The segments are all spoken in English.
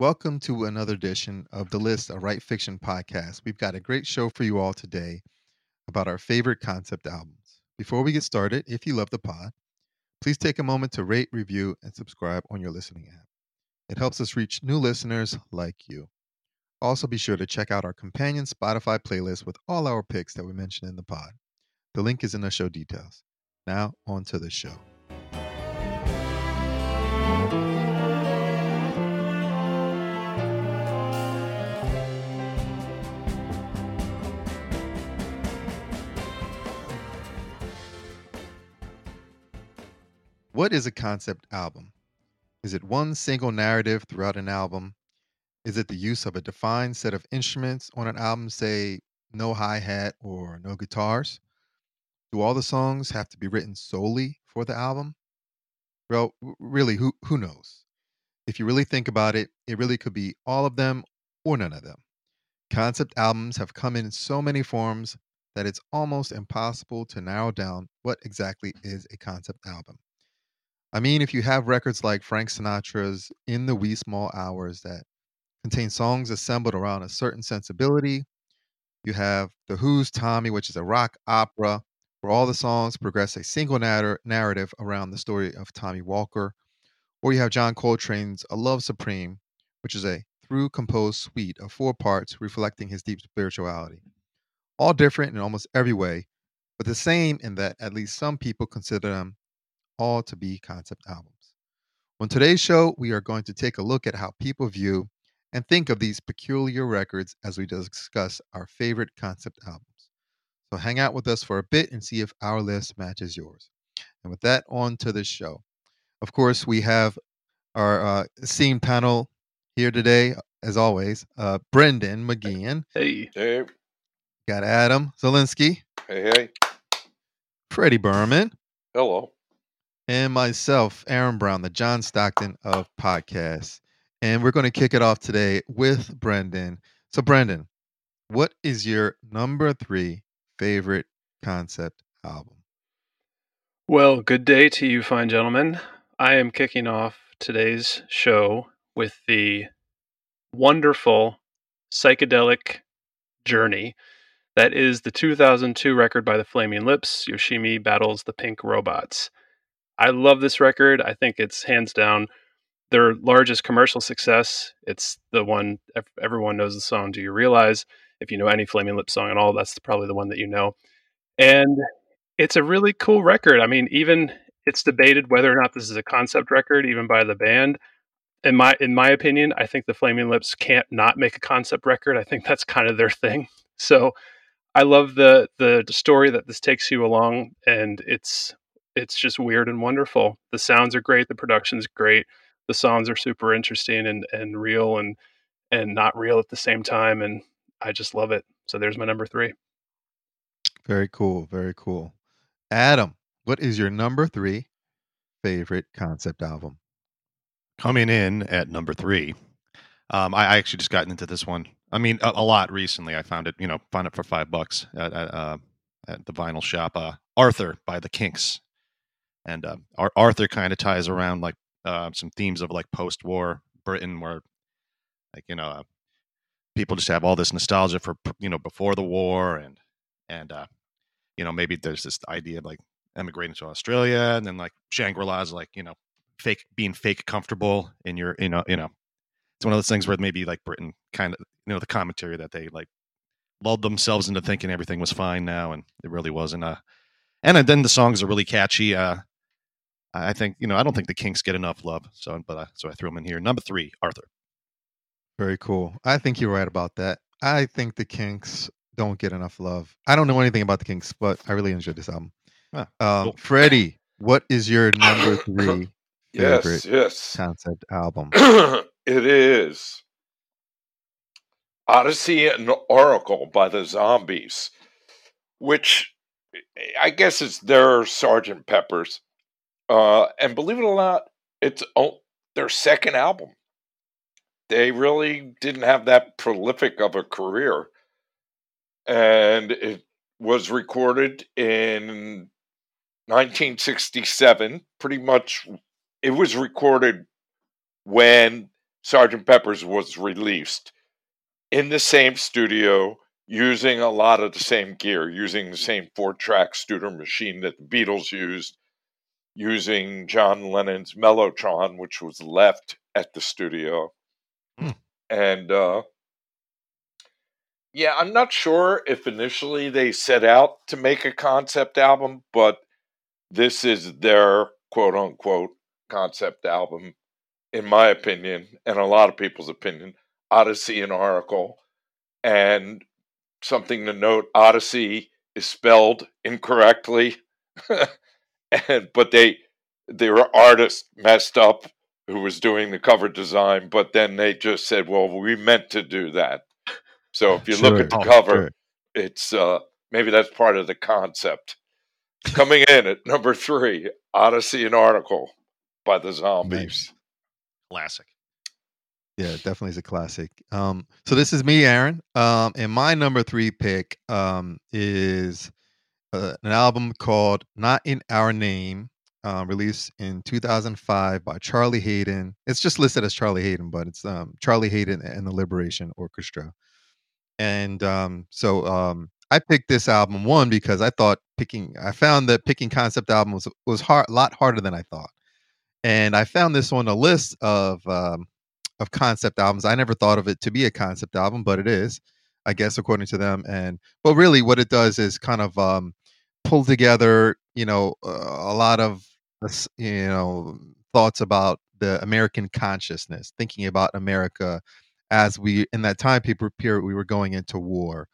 Welcome to another edition of the List, a Right Fiction podcast. We've got a great show for you all today about our favorite concept albums. Before we get started, if you love the pod, please take a moment to rate, review, and subscribe on your listening app. It helps us reach new listeners like you. Also, be sure to check out our companion Spotify playlist with all our picks that we mentioned in the pod. The link is in the show details. Now, on to the show. What is a concept album? Is it one single narrative throughout an album? Is it the use of a defined set of instruments on an album, say no hi hat or no guitars? Do all the songs have to be written solely for the album? Well, really, who who knows? If you really think about it, it really could be all of them or none of them. Concept albums have come in so many forms that it's almost impossible to narrow down what exactly is a concept album. I mean, if you have records like Frank Sinatra's In the Wee Small Hours that contain songs assembled around a certain sensibility, you have The Who's Tommy, which is a rock opera where all the songs progress a single narr- narrative around the story of Tommy Walker, or you have John Coltrane's A Love Supreme, which is a through composed suite of four parts reflecting his deep spirituality. All different in almost every way, but the same in that at least some people consider them all to be concept albums. On today's show, we are going to take a look at how people view and think of these peculiar records as we discuss our favorite concept albums. So hang out with us for a bit and see if our list matches yours. And with that, on to the show. Of course, we have our uh, esteemed panel here today, as always. Uh, Brendan McGeehan. Hey. Hey, Got Adam Zelinsky, hey, hey. Freddie Berman, Hello. And myself, Aaron Brown, the John Stockton of podcasts. And we're going to kick it off today with Brendan. So, Brendan, what is your number three favorite concept album? Well, good day to you, fine gentlemen. I am kicking off today's show with the wonderful psychedelic journey that is the 2002 record by the Flaming Lips, Yoshimi Battles the Pink Robots. I love this record. I think it's hands down their largest commercial success. It's the one everyone knows the song Do You Realize? If you know any Flaming Lips song at all, that's probably the one that you know. And it's a really cool record. I mean, even it's debated whether or not this is a concept record, even by the band. In my in my opinion, I think the Flaming Lips can't not make a concept record. I think that's kind of their thing. So I love the the story that this takes you along, and it's it's just weird and wonderful. The sounds are great, the production's great, the songs are super interesting and and real and and not real at the same time, and I just love it. So there's my number three. Very cool. Very cool. Adam, what is your number three favorite concept album? coming in at number three. Um, I, I actually just gotten into this one. I mean, a, a lot recently. I found it, you know, found it for five bucks at, at, uh, at the vinyl shop. Uh, Arthur by the Kinks, and Ar- Arthur kind of ties around like uh, some themes of like post-war Britain, where like you know uh, people just have all this nostalgia for you know before the war, and and uh, you know maybe there's this idea of like emigrating to Australia, and then like Shangri La's like you know fake being fake comfortable in your you know you know. It's one of those things where maybe like britain kind of you know the commentary that they like lulled themselves into thinking everything was fine now and it really wasn't uh and then the songs are really catchy uh i think you know i don't think the kinks get enough love so but uh, so i threw them in here number three arthur Very cool. I think you're right about that. I think the Kinks don't get enough love. I don't know anything about the Kinks, but I really enjoyed this album. Ah, um, cool. Freddie, what is your number three favorite Yes, yes. concept album? it is Odessey and Oracle by the Zombies, which I guess is their Sergeant Pepper's. Uh, and believe it or not, it's o- their second album. They really didn't have that prolific of a career. And it was recorded in 1967, pretty much. It was recorded when Sergeant Pepper's was released in the same studio using a lot of the same gear, using the same four track Studer machine that the Beatles used, using John Lennon's Mellotron, which was left at the studio. Hmm. And uh, yeah, I'm not sure if initially they set out to make a concept album, but this is their quote unquote concept album, in my opinion, and a lot of people's opinion. Odessey and Oracle. And something to note Odyssey is spelled incorrectly. and but they they were artists messed up who was doing the cover design, but then they just said, Well, we meant to do that. So if you look at the Oh, cover, Sure. it's uh maybe that's part of the concept. Coming in at number three, Odessey and Oracle by the Zombies. Classic. Yeah, definitely is a classic. Um, so this is me, Aaron. Um, and my number three pick um, is uh, an album called "Not in Our Name," uh, released in 2005 by Charlie Haden. It's just listed as Charlie Haden, but it's um, Charlie Haden and the Liberation Orchestra. And um, so um, I picked this album one because I thought picking, I found that picking concept albums was was hard, a lot harder than I thought. And I found this on a list of um, of concept albums. I never thought of it to be a concept album, but it is, I guess, according to them. And well, really, what it does is kind of um, pull together, you know, a lot of you know thoughts about the American consciousness, thinking about America as we in that time period we were going into war,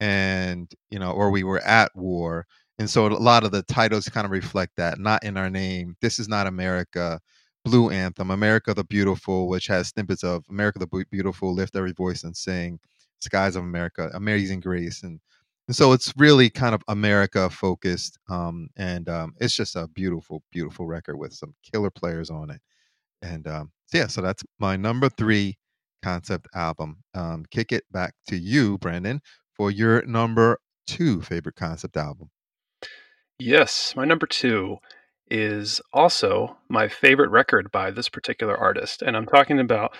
and you know, or we were at war. And so a lot of the titles kind of reflect that. Not in our name. This is not America. Blue Anthem, America the Beautiful, which has snippets of America the Beautiful, Lift Every Voice and Sing, Skies of America, Amazing Grace. And, and so it's really kind of America focused. Um, and um, it's just a beautiful, beautiful record with some killer players on it. And um, so, yeah, so that's my number three concept album. Um, kick it back to you, Brandon, for your number two favorite concept album. Yes, my number two is also my favorite record by this particular artist. And I'm talking about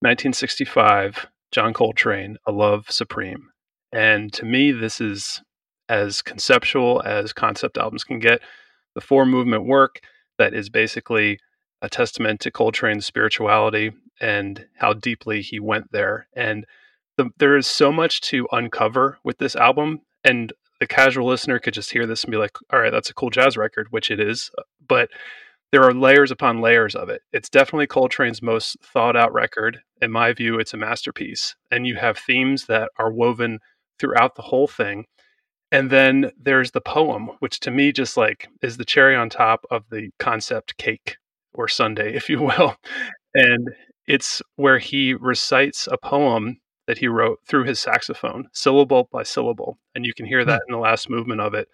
1965, John Coltrane, A Love Supreme. And to me, this is as conceptual as concept albums can get. The four movement work that is basically a testament to Coltrane's spirituality and how deeply he went there. And the, there is so much to uncover with this album. And the casual listener could just hear this and be like, all right, that's a cool jazz record, which it is. But there are layers upon layers of it. It's definitely Coltrane's most thought out record. In my view, it's a masterpiece. And you have themes that are woven throughout the whole thing. And then there's the poem, which to me just like is the cherry on top of the concept cake or sundae, if you will. And it's where he recites a poem that he wrote through his saxophone, syllable by syllable. And you can hear that in the last movement of it.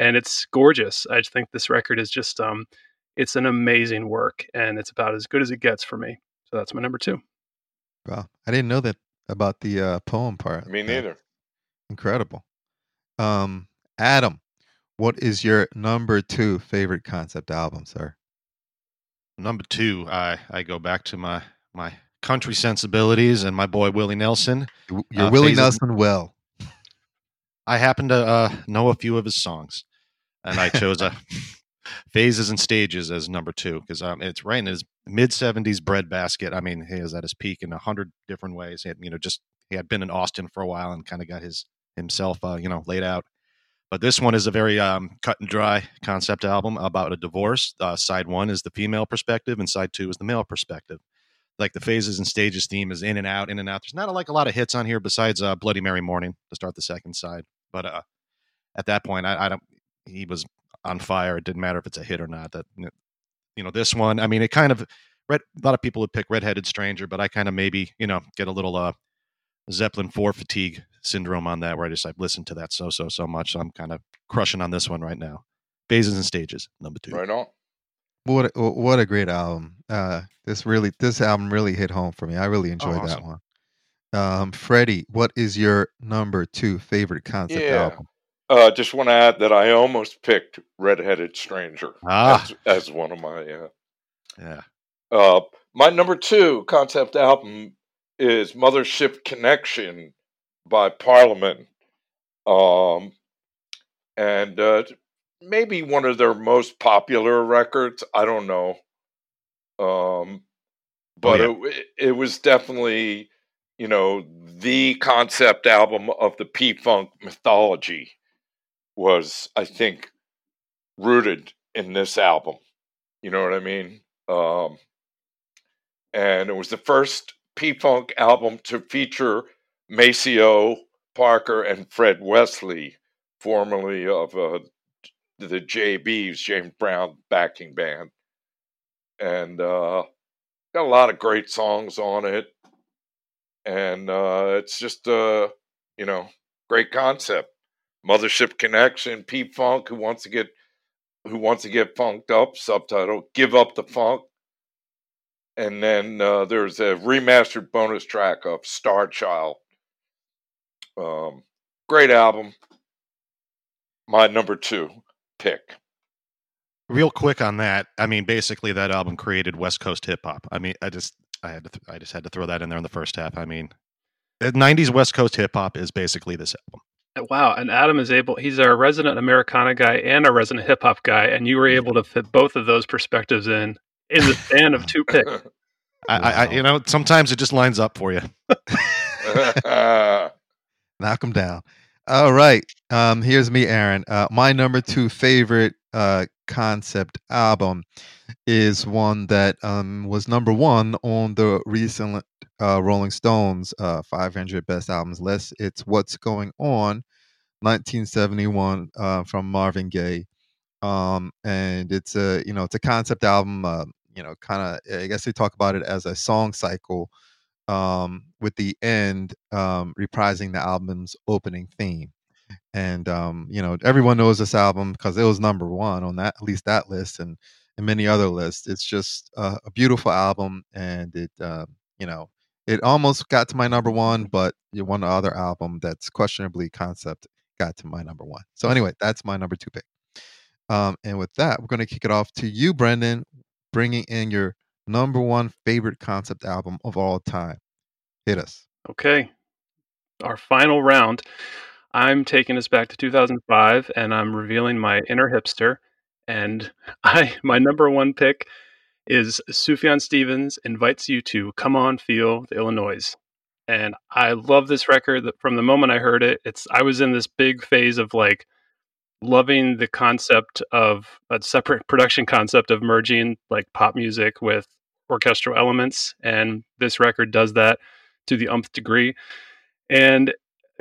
And it's gorgeous. I just think this record is just um it's an amazing work and it's about as good as it gets for me. So that's my number two. Wow, I didn't know that about the uh, poem part. Me neither. Incredible. Um, Adam, what is your number two favorite concept album, sir? Number two, I I go back to my my country sensibilities and my boy Willie Nelson. You- You're Uh, Willie Nelson well. I happen to uh, know a few of his songs, and I chose a phases and stages as number two because um, it's right in his mid seventies breadbasket. I mean, he was at his peak in a hundred different ways. He had, you know, just he had been in Austin for a while and kind of got his himself, uh, you know, laid out. But this one is a very um, cut and dry concept album about a divorce. Uh, side one is the female perspective, and side two is the male perspective. Like the phases and stages theme is in and out, in and out. There's not like a lot of hits on here besides uh, Bloody Mary Morning to start the second side. But uh, at that point, I, I don't. He was on fire. It didn't matter if it's a hit or not. That you know, this one. I mean, it kind of. Red, a lot of people would pick Redheaded Stranger, but I kind of maybe you know get a little uh, Zeppelin four fatigue syndrome on that, where I just I've listened to that so so so much. So I'm kind of crushing on this one right now. Phases and stages, number two. Right on. What a, what a great album. Uh, this really this album really hit home for me. I really enjoyed that awesome. one. Um, Freddie, what is your number two favorite concept Yeah. album? Uh, just want to add that I almost picked Redheaded Stranger Ah. as, as one of my. Uh, Yeah. uh, my number two concept album is Mothership Connection by Parliament. Um, and uh, maybe one of their most popular records. I don't know. Um, but oh, yeah. it, it was definitely, you know, the concept album of the P Funk mythology was, I think, rooted in this album. You know what I mean? Um, and it was the first P Funk album to feature Maceo Parker and Fred Wesley, formerly of uh, the JBs, James Brown backing band. And uh, got a lot of great songs on it. And uh, it's just, uh, you know, great concept. Mothership Connection, P Funk, who wants to get who wants to get funked up, subtitle, Give Up the Funk. And then uh, there's a remastered bonus track of Star Child. Um, great album. My number two pick. Real quick on that, I mean, basically that album created West Coast hip hop. I mean, I just, I had to, th- I just had to throw that in there in the first half. I mean, the '90s West Coast hip hop is basically this album. Wow, and Adam is able. He's a resident Americana guy and a resident hip hop guy, and you were able to fit both of those perspectives in in the span of two picks. I, I, you know, sometimes it just lines up for you. Knock them down. All right. Um, here's me, Aaron. Uh, my number two favorite uh, concept album is one that um, was number one on the recent uh, Rolling Stones uh, 500 Best Albums list. It's What's Going On, 1971, uh, from Marvin Gaye. Um, and it's a you know it's a concept album. Uh, you know, kind of I guess they talk about it as a song cycle, um, with the end um, reprising the album's opening theme and um, you know everyone knows this album because it was number one on that at least that list and and many other lists. It's just a, beautiful album, and it uh, you know it almost got to my number one, but one other album that's questionably concept got to my number one. So anyway, that's my number two pick. Um, and with that, we're going to kick it off to you, Brendan, bringing in your number one favorite concept album of all time. Hit us. Okay, our final round. I'm taking us back to 2005 and I'm revealing my inner hipster. And I my number one pick is Sufjan Stevens invites you to come on feel the Illinois. And I love this record That from the moment I heard it. It's I was in this big phase of like loving the concept of a separate production concept of merging like pop music with orchestral elements and this record does that to the umpth degree and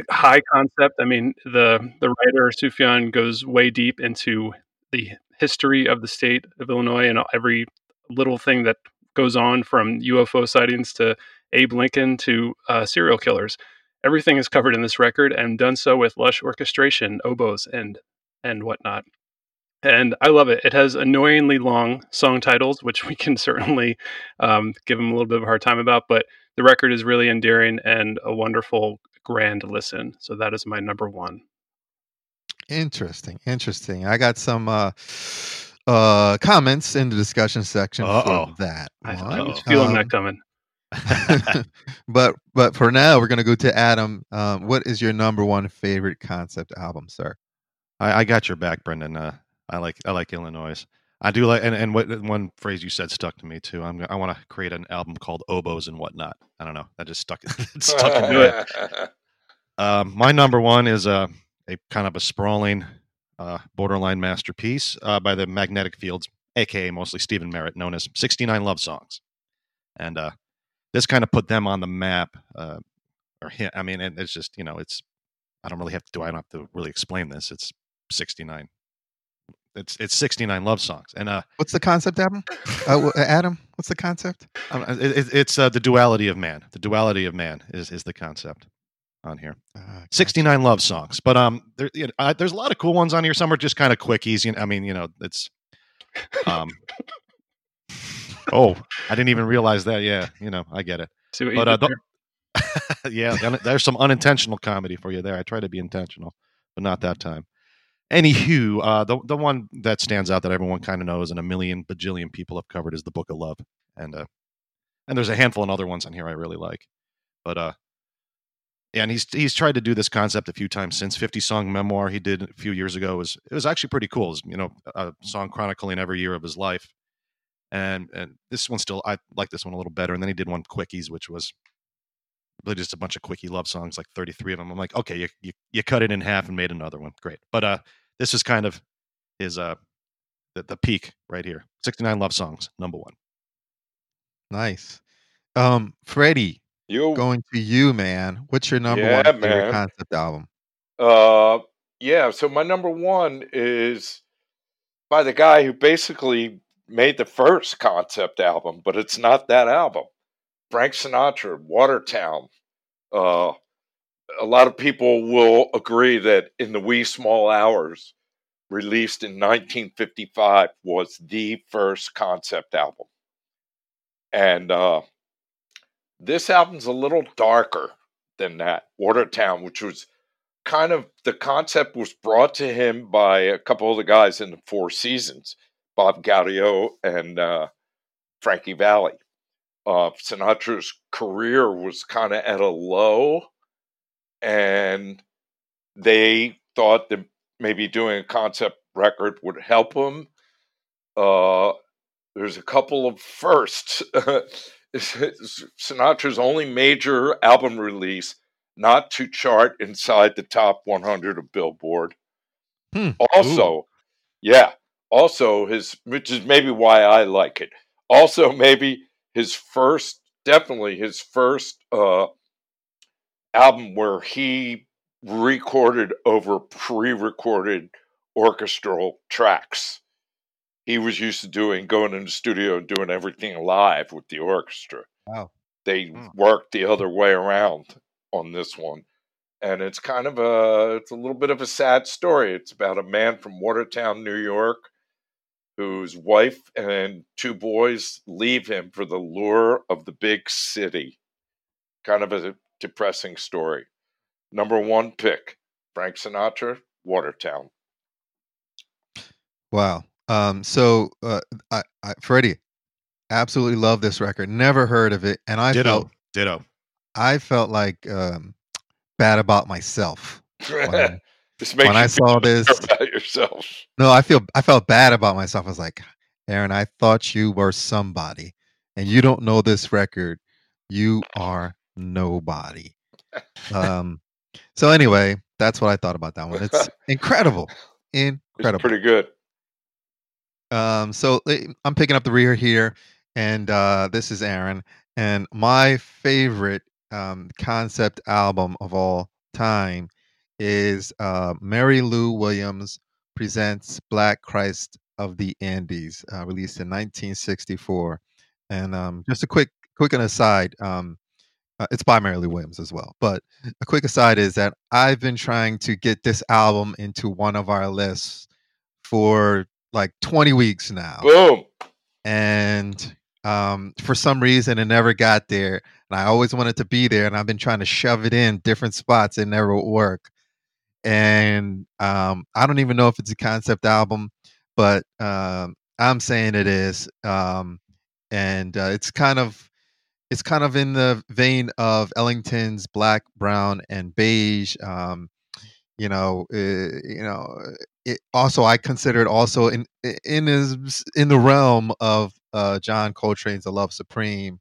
high concept. I mean, the the writer Sufjan goes way deep into the history of the state of Illinois and every little thing that goes on from UFO sightings to Abe Lincoln to uh, serial killers. Everything is covered in this record and done so with lush orchestration, oboes, and and whatnot. And I love it. It has annoyingly long song titles, which we can certainly um, give them a little bit of a hard time about. But the record is really endearing and a wonderful grand listen. So that is my number one. Interesting. Interesting. I got some uh uh comments in the discussion section Uh-oh. for that. I, I was feeling um, that coming. but but for now we're gonna go to Adam. Um, what is your number one favorite concept album, sir? I, I got your back, Brendan. Uh, I like I like Illinois. I do like, and, and what one phrase you said stuck to me too. I'm I want to create an album called Oboes and whatnot. I don't know. That just stuck. stuck into it. Um, my number one is a a kind of a sprawling, uh, borderline masterpiece uh, by the Magnetic Fields, aka mostly Stephin Merritt, known as 69 Love Songs, and uh, this kind of put them on the map. Uh, or I mean, it's just you know, it's I don't really have to do. I don't have to really explain this. It's 69 it's it's 69 love songs. And uh, what's the concept, Adam? Uh, Adam, what's the concept? Um, it, it's uh, the duality of man. The duality of man is is the concept on here. Uh, 69 love songs, but um, there, you know, uh, there's a lot of cool ones on here. Some are just kind of quickies. You know, I mean, you know, it's um. oh, I didn't even realize that. Yeah, you know, I get it. but uh, yeah, there's some unintentional comedy for you there. I try to be intentional, but not that time. Anywho, uh, the the one that stands out that everyone kind of knows and a million bajillion people have covered is the Book of Love, and uh, and there's a handful of other ones on here I really like. But uh, yeah, and he's he's tried to do this concept a few times since 50 song memoir he did a few years ago was it was actually pretty cool. It was, you know, a song chronicling every year of his life. And and this one still I like this one a little better. And then he did one quickies, which was really just a bunch of quickie love songs, like 33 of them. I'm like, okay, you, you you cut it in half and made another one. Great. But uh this is kind of his uh the, the peak right here. 69 love songs, number one. Nice. Um, Freddie, You going to you, man. What's your number Yeah, one favorite man. concept album? Uh, yeah. So my number one is by the guy who basically made the first concept album, but it's not that album. Frank Sinatra, Watertown. Uh, a lot of people will agree that in the wee small hours, released in 1955, was the first concept album, and uh, this album's a little darker than that. Watertown, which was kind of the concept was brought to him by a couple of the guys in the Four Seasons, Bob Gaudio and uh, Frankie Valli. Uh, Sinatra's career was kind of at a low, and they thought that maybe doing a concept record would help him. Uh, there's a couple of firsts. Sinatra's only major album release not to chart inside the top 100 of Billboard. Hmm. Also, yeah, also his, which is maybe why I like it. Also, maybe his first, definitely his first uh, album where he recorded over pre-recorded orchestral tracks. He was used to doing going in the studio and doing everything live with the orchestra. Wow. They Hmm. worked the other way around on this one. And it's kind of a it's a little bit of a sad story. It's about a man from Watertown, New York, whose wife and two boys leave him for the lure of the big city. Kind of a depressing story. Number one pick, Frank Sinatra, Watertown. Wow. Um, so uh, I, I, Freddie, absolutely love this record. Never heard of it, and I Ditto. felt Ditto. I felt like um, bad about myself when, this makes when you I saw this. about yourself. No, I feel I felt bad about myself. I was like, Aaron, I thought you were somebody, and you don't know this record. You are nobody. Um. So anyway, that's what I thought about that one. It's incredible, It's incredible. pretty good. Um, so eh, I'm picking up the rear here, and uh, this is Aaron. And my favorite um, concept album of all time is uh, Mary Lou Williams presents Black Christ of the Andes, uh, released in 1964. And um, just a quick, quick an aside. Um, uh, it's by Mary Lou Williams as well. But a quick aside is that I've been trying to get this album into one of our lists for like 20 weeks now Boom. and um, for some reason it never got there and i always wanted to be there and i've been trying to shove it in different spots it never would work and um, i don't even know if it's a concept album but um, i'm saying it is um, and uh, it's kind of it's kind of in the vein of ellington's black brown and beige um, you know uh, you know it also I consider it also in in his in the realm of uh, John Coltrane's "The Love Supreme,"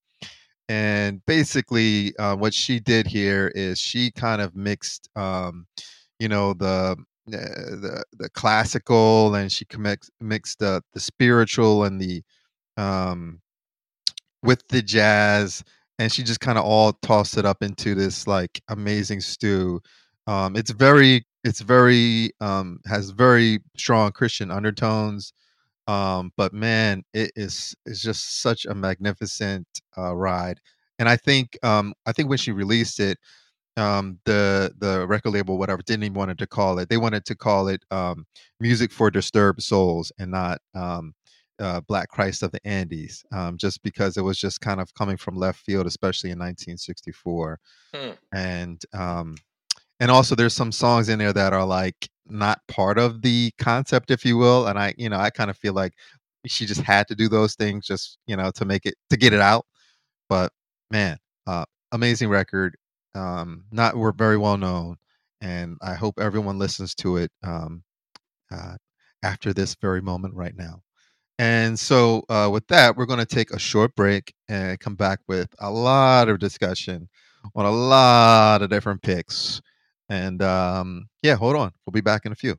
and basically uh, what she did here is she kind of mixed, um, you know, the the the classical and she mixed mixed the the spiritual and the um, with the jazz, and she just kind of all tossed it up into this like amazing stew. Um, it's very it's very um has very strong christian undertones um but man it is it's just such a magnificent uh ride and i think um i think when she released it um the the record label whatever didn't even wanted to call it they wanted to call it um music for disturbed souls and not um uh, Black Christ of the Andes, um, just because it was just kind of coming from left field, especially in 1964, Hmm. and um, and also there's some songs in there that are like not part of the concept if you will and i you know i kind of feel like she just had to do those things just you know to make it to get it out but man, uh, amazing record. Um, not we're very well known, and I hope everyone listens to it um, uh, after this very moment right now. And so, uh, with that, we're going to take a short break and come back with a lot of discussion on a lot of different picks. And um, yeah, hold on. We'll be back in a few.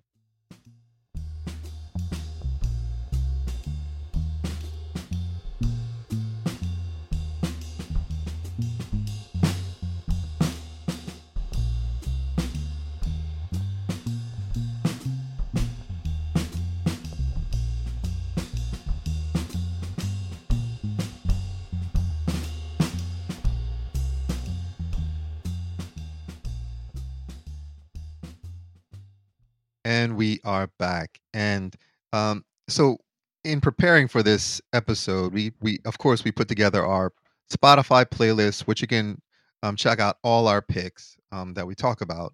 And we are back. And um, so, in preparing for this episode, we we of course we put together our Spotify playlist, which you can um, check out all our picks um, that we talk about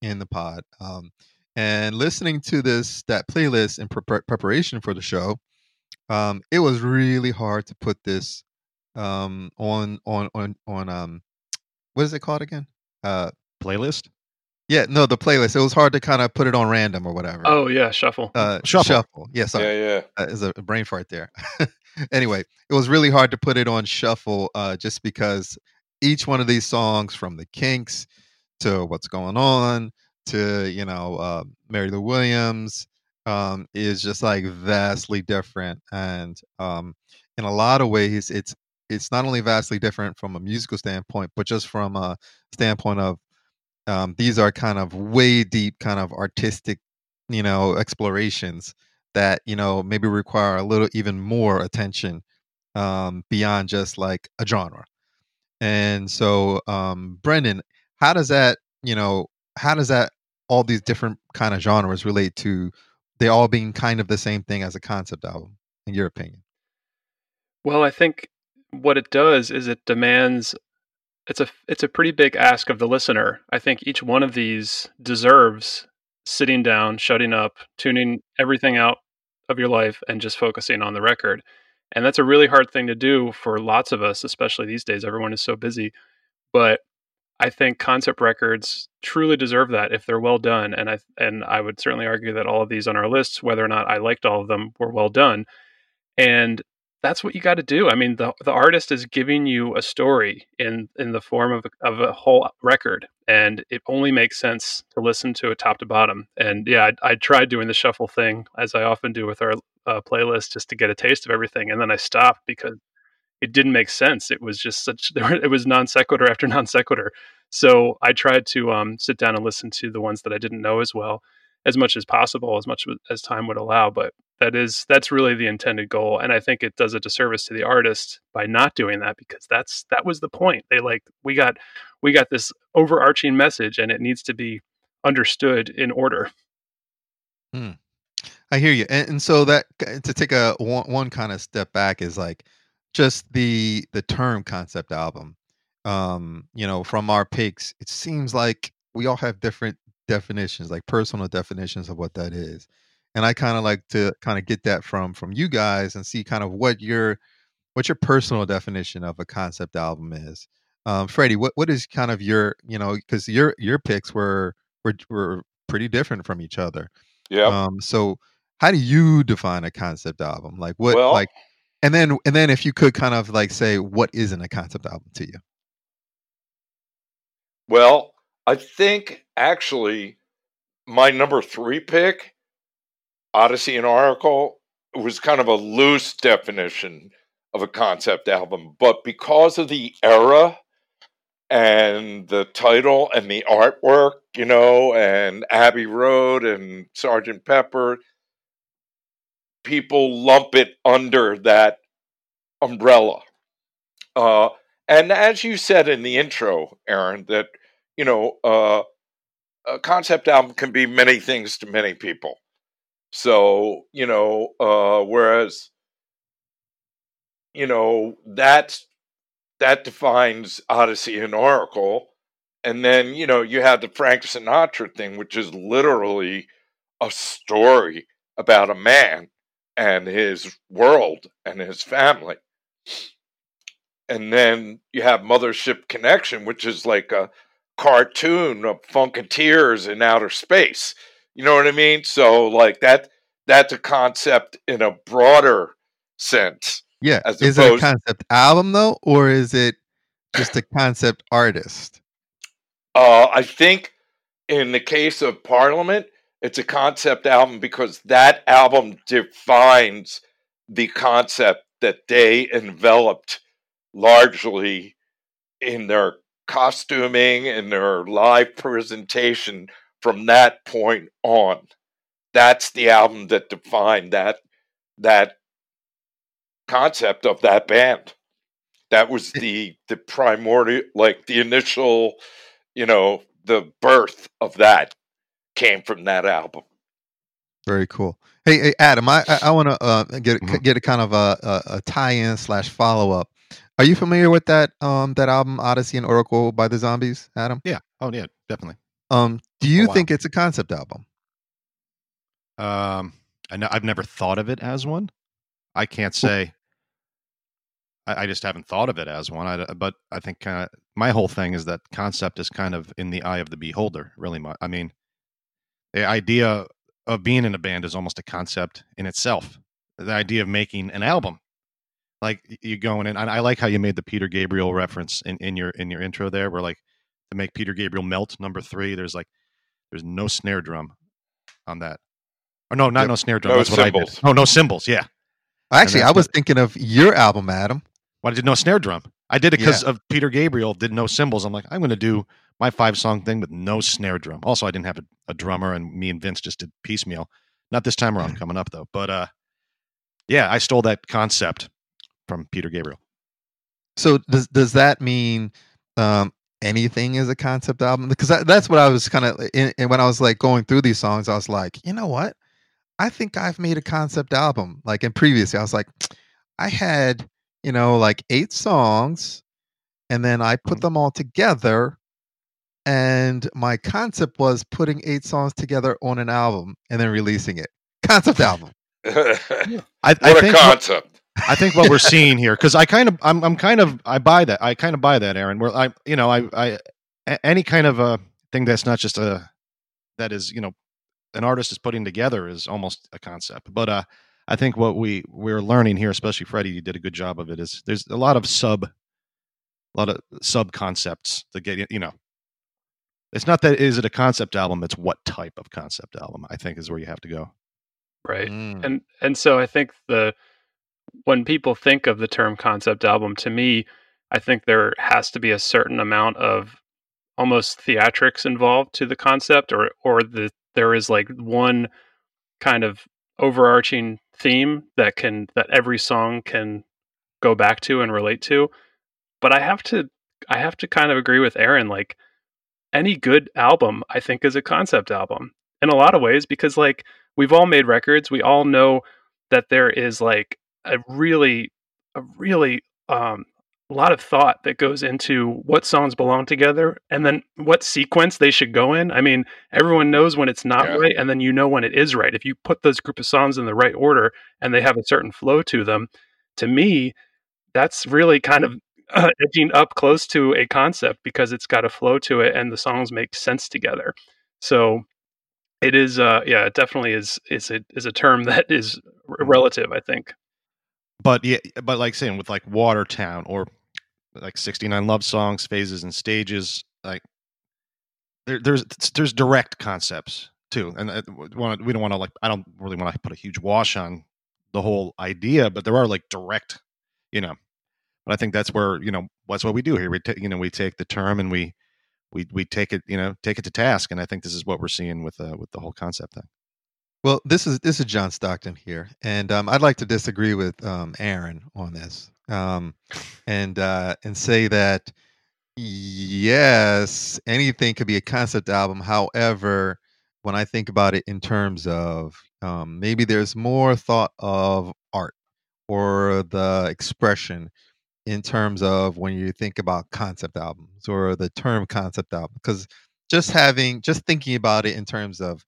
in the pod. Um, and listening to this that playlist in pre- preparation for the show, um, it was really hard to put this um, on on on on um, what is it called again? Uh, Playlist? Yeah, no, the playlist. It was hard to kind of put it on random or whatever. Oh yeah, shuffle. uh, Shuffle. shuffle. Yeah, sorry. Yeah, yeah. Uh, is a brain fart there. anyway, it was really hard to put it on shuffle uh, just because each one of these songs, from the Kinks to What's Going On to you know uh, Mary Lou Williams, um, is just like vastly different, and um, in a lot of ways, it's it's not only vastly different from a musical standpoint, but just from a standpoint of um, these are kind of way deep, kind of artistic, you know, explorations that you know maybe require a little even more attention um, beyond just like a genre. And so, um, Brendan, how does that, you know, how does that all these different kind of genres relate to they all being kind of the same thing as a concept album, in your opinion? Well, I think what it does is it demands it's a it's a pretty big ask of the listener. I think each one of these deserves sitting down, shutting up, tuning everything out of your life and just focusing on the record. And that's a really hard thing to do for lots of us, especially these days. Everyone is so busy. But I think concept records truly deserve that if they're well done. And I and I would certainly argue that all of these on our lists, whether or not I liked all of them, were well done. And that's what you got to do. I mean, the the artist is giving you a story in in the form of a, of a whole record, and it only makes sense to listen to it top to bottom. And yeah, I, I tried doing the shuffle thing as I often do with our uh, playlist just to get a taste of everything, and then I stopped because it didn't make sense. It was just such it was non sequitur after non sequitur. So I tried to um, sit down and listen to the ones that I didn't know as well as much as possible, as much as time would allow. But that is that's really the intended goal, and I think it does a disservice to the artist by not doing that because that's that was the point. They like we got we got this overarching message, and it needs to be understood in order. Hmm. I hear you, and, and so that to take a one, one kind of step back is like just the the term concept album. Um, you know, from our picks, it seems like we all have different definitions, like personal definitions of what that is. And I kind of like to kind of get that from from you guys and see kind of what your what your personal definition of a concept album is. Um, Freddie, what what is kind of your you know because your your picks were were were pretty different from each other. Yeah. Um, so how do you define a concept album? Like what well, like and then and then if you could kind of like say what isn't a concept album to you? well, I think actually my number three pick, Odessey and Oracle, was kind of a loose definition of a concept album, but because of the era and the title and the artwork, you know, and Abbey Road and Sergeant Pepper, people lump it under that umbrella. Uh, and as you said in the intro, Aaron, that you know, uh, a concept album can be many things to many people. So you know, uh, whereas you know that that defines Odessey and Oracle, and then you know you have the Frank Sinatra thing, which is literally a story about a man and his world and his family. and then you have Mothership Connection, which is like a cartoon of Funketeers in outer space. You know what I mean? So like that that's a concept in a broader sense. Yeah. As Is it a concept album though, or is it just a concept artist? Uh, I think in the case of Parliament, it's a concept album because that album defines the concept that they enveloped largely in their costuming and their live presentation from that point on. That's the album that defined that that concept of that band. That was the the primordial like the initial you know, the birth of that came from that album. Very cool. Hey, hey Adam, I I, I want to uh, get Mhm. get a kind of a, a, a tie-in slash follow up. Are you familiar with that um that album Odessey and Oracle by the Zombies, Adam? Yeah. Oh, yeah, definitely. Um, do you Oh, wow. think it's a concept album? Um, I know I've never thought of it as one. I can't say. I, I just haven't thought of it as one. I, but I think kind of my whole thing is that concept is kind of in the eye of the beholder. Really, much. I mean, the idea of being in a band is almost a concept in itself. The idea of making an album, like you going in, and I like how you made the Peter Gabriel reference in, in your in your intro there, where like to make Peter Gabriel melt number three. There's like there's no snare drum on that. Or no, not Yep. no snare drum. No That's what I did. Oh, no cymbals. Yeah. Actually, I was thinking of your album, Adam. Why did no snare drum? I did it because of Peter Gabriel did no cymbals. I'm like, I'm going to do my five song thing with no snare drum. Also, I didn't have a, a drummer, and me and Vince just did piecemeal. Not this time around, coming up though. But uh, yeah, I stole that concept from Peter Gabriel. So does does that mean um, anything is a concept album? Because that, that's what I was kind of and when I was like going through these songs, I was like, you know what? I think I've made a concept album. Like in previously, I was like, I had you know like eight songs, and then I put Mhm. them all together. And my concept was putting eight songs together on an album and then releasing it. Concept album. i what I, a what- concept. I think what we're seeing here, because I kind of, I'm, I'm kind of, I buy that. I kind of buy that, Aaron. Where I, you know, I, I, any kind of a thing that's not just a, that is, you know, an artist is putting together is almost a concept. But uh, I think what we we're learning here, especially Freddie, you did a good job of it. Is there's a lot of sub, a lot of sub concepts to get, you know. It's not that is it a concept album. It's what type of concept album. I think is where you have to go. Right. Mm. and and so I think the when people think of the term concept album, to me, I think there has to be a certain amount of almost theatrics involved to the concept, or or the there is like one kind of overarching theme that can that every song can go back to and relate to. But I have to I have to kind of agree with Aaron, like any good album, I think, is a concept album in a lot of ways because like we've all made records. We all know that there is like a really, a really um, lot of thought that goes into what songs belong together and then what sequence they should go in. I mean, everyone knows when it's not Yeah. right, and then you know when it is right. If you put those group of songs in the right order and they have a certain flow to them, to me, that's really kind of uh, edging up close to a concept because it's got a flow to it and the songs make sense together. So it is, uh, yeah, it definitely is is a is a term that is relative. I think. But yeah but like saying with like watertown or like 69 love songs phases and stages like there, there's there's direct concepts too. And uh, we don't want to like i don't really want to put a huge wash on the whole idea but there are like direct you know. But i think that's where you know that's what we do here. We take you know we take the term and we we we take it you know take it to task. And i think this is what we're seeing with uh, with the whole concept thing Well, this is this is John Stockton here, and um, I'd like to disagree with um, Aaron on this, um, and uh, and say that yes, anything could be a concept album. However, when I think about it in terms of um, maybe there's more thought of art or the expression in terms of when you think about concept albums or the term concept album, because just having just thinking about it in terms of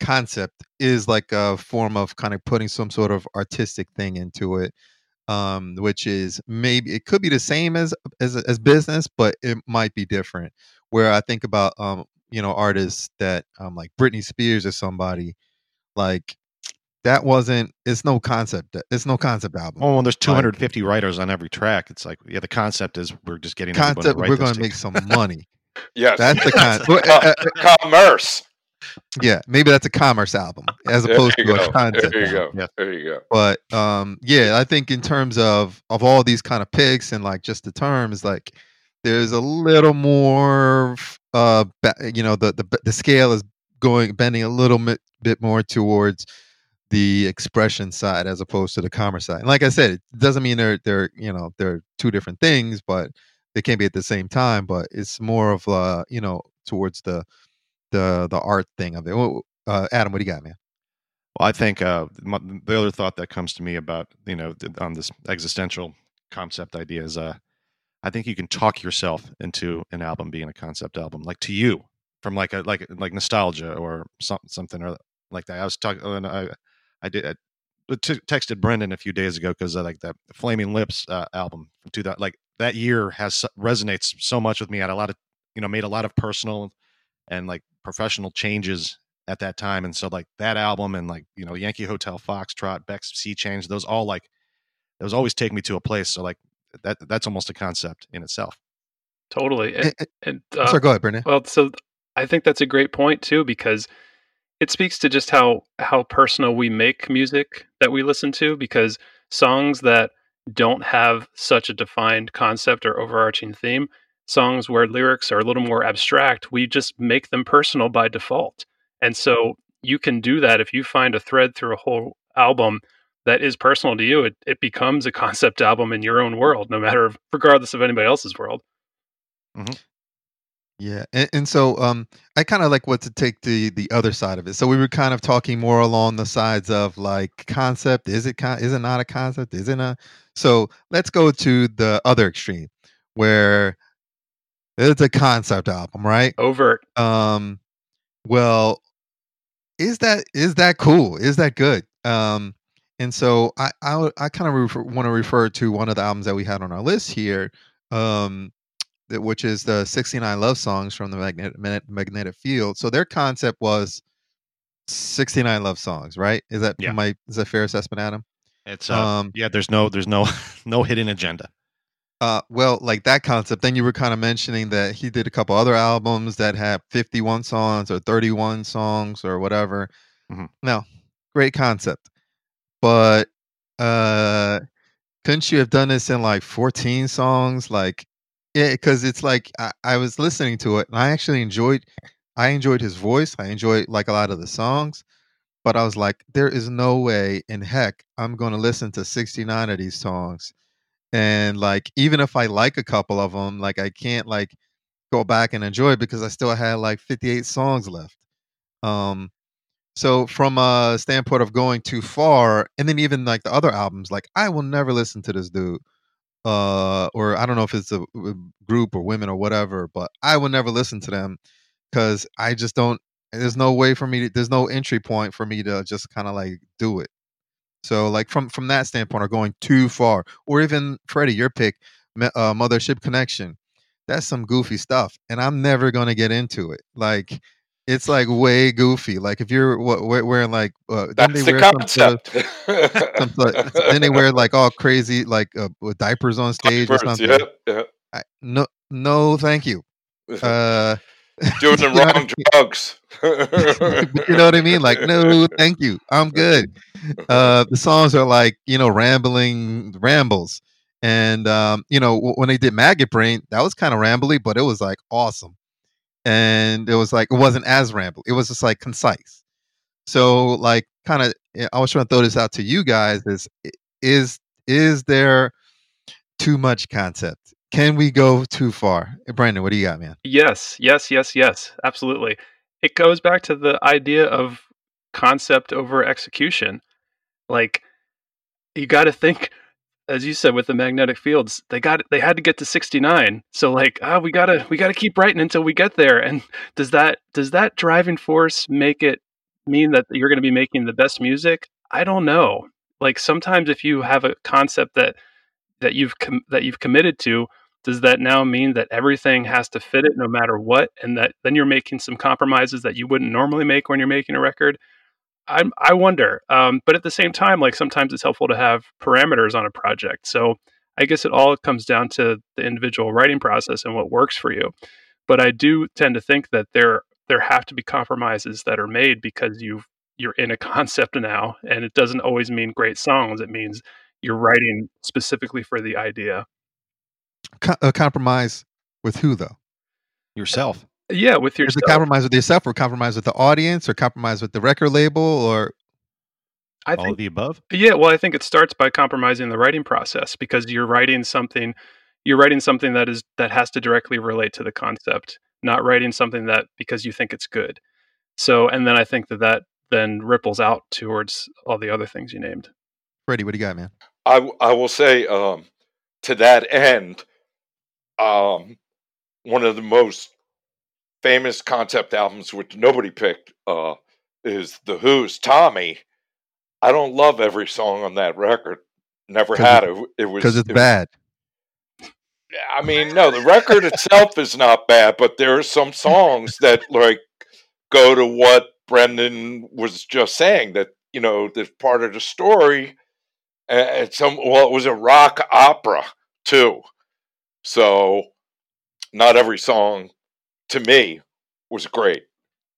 concept is like a form of kind of putting some sort of artistic thing into it um, which is maybe it could be the same as as as business, but it might be different. Where I think about um, you know artists that um, like Britney Spears or somebody like that wasn't it's no concept it's no concept album Oh, well, there's 250 writers on every track. It's like, yeah, the concept is we're just getting concept to write we're going to to- make some money Yes. that's the yes. con- uh, uh, commerce. Yeah maybe that's a commerce album as opposed to go. a concept There you album. go. Yeah. There you go. but um yeah i think in terms of of all these kind of picks and like just the terms like there's a little more uh you know the the the scale is going bending a little bit, bit more towards the expression side as opposed to the commerce side and like i said it doesn't mean they're they're you know they're two different things but they can't be at the same time but it's more of uh you know towards the the the art thing of it uh adam what do you got man Well, I think uh, my, the other thought that comes to me about you know on this existential concept idea is uh, I think you can talk yourself into an album being a concept album, like to you, from like a like like nostalgia or some, something or like that. I was talking, I I did. I, t- texted Brendan a few days ago because uh, like that Flaming Lips uh, album from 2000, like that year has resonates so much with me. I had a lot of you know made a lot of personal and like professional changes at that time. And so like that album and like, you know, Yankee Hotel Foxtrot, Beck's Sea Change, those all like those always take me to a place. So like that that's almost a concept in itself. Totally. And, and uh, sorry go ahead brendan Well, so I think that's a great point too because it speaks to just how how personal we make music that we listen to because songs that don't have such a defined concept or overarching theme, songs where lyrics are a little more abstract, we just make them personal by default. And so you can do that if you find a thread through a whole album that is personal to you, it, it becomes a concept album in your own world, no matter regardless of anybody else's world. Yeah, and, and so um, I kind of like what to take the the other side of it. So we were kind of talking more along the sides of like concept. Is it con- is it not a concept? Is it a? So let's go to the other extreme, where it's a concept album, right? Overt. Um, well, is that is that cool? Is that good? Um, and so I I, I kind of want to refer to one of the albums that we had on our list here, um, that, which is the 69 love songs from the magnetic magnetic field. So their concept was 69 love songs, right? Is that Yeah. my is that fair assessment, Adam? It's uh, Um, yeah, there's no there's no no hidden agenda. Uh, well, like that concept. Then you were kind of mentioning that he did a couple other albums that had 51 songs or 31 songs or whatever. Mhm. Now, great concept, but uh, couldn't you have done this in like 14 songs? Like, yeah, because it's like I, I was listening to it and I actually enjoyed. I enjoyed his voice. I enjoyed like a lot of the songs, but I was like, there is no way in heck I'm going to listen to 69 of these songs and like even if i like a couple of them like i can't like go back and enjoy it because i still had like 58 songs left. Um so from a standpoint of going too far and then even like the other albums like i will never listen to this dude uh or i don't know if it's a, a group or women or whatever but i will never listen to them because i just don't there's no way for me to, there's no entry point for me to just kind of like do it so like from from that standpoint, are going too far, or even Freddie, your pick, uh, Mothership Connection, that's some goofy stuff, and I'm never gonna get into it. Like it's like way goofy. Like if you're what, wearing like uh, That's they the wear some concept. some then they wear like all crazy like uh, with diapers on stage or something. Yep, yep. I, no, no, thank you. Uh, Doing the you know what I wrong drugs. you know what I mean? Like, no, thank you. I'm good. Uh, the songs are like, you know, rambling rambles. And, um, you know, w- when they did Maggot Brain, that was kind of rambly, but it was like awesome. And it was like, it wasn't as ramble. It was just like concise. So, like, kind of, I was trying to throw this out to you guys is, is, is there too much concept? Can we go too far? Brendan, what do you got, man? Yes, yes, yes, yes, absolutely. It goes back to the idea of concept over execution. Like you got to think as you said with the magnetic fields, they got they had to get to 69. So like, ah, we got to we got to keep writing until we get there. And does that does that driving force make it mean that you're going to be making the best music? I don't know. like sometimes if you have a concept that that you've com- that you've committed to does that now mean that everything has to fit it no matter what and that then you're making some compromises that you wouldn't normally make when you're making a record? I i wonder um, but at the same time like sometimes it's helpful to have parameters on a project. So i guess it all comes down to the individual writing process and what works for you. But i do tend to think that there there have to be compromises that are made because you you're in a concept now and it doesn't always mean great songs. It means you're writing specifically for the idea Co- a compromise with who though? Yourself. yeah with your Is it compromise with yourself, or compromise with the audience, or compromise with the record label, or i All think of the above. Yeah, well, I think it starts by compromising the writing process because you're writing something you're writing something that is that has to directly relate to the concept, not writing something that because you think it's good. So, and then I think that that then ripples out towards all the other things you named. Freddie? What do you got, man? I I will say um, to that end, um, one of the most famous concept albums, which nobody picked, uh, is The Who's Tommy. I don't love every song on that record. Never had it. It was Because it's it- bad. I mean, no, the record itself is not bad, but there are some songs that like go to what Brendan was just saying that you know that's part of the story. And some well, it was a rock opera too, so not every song to me was great.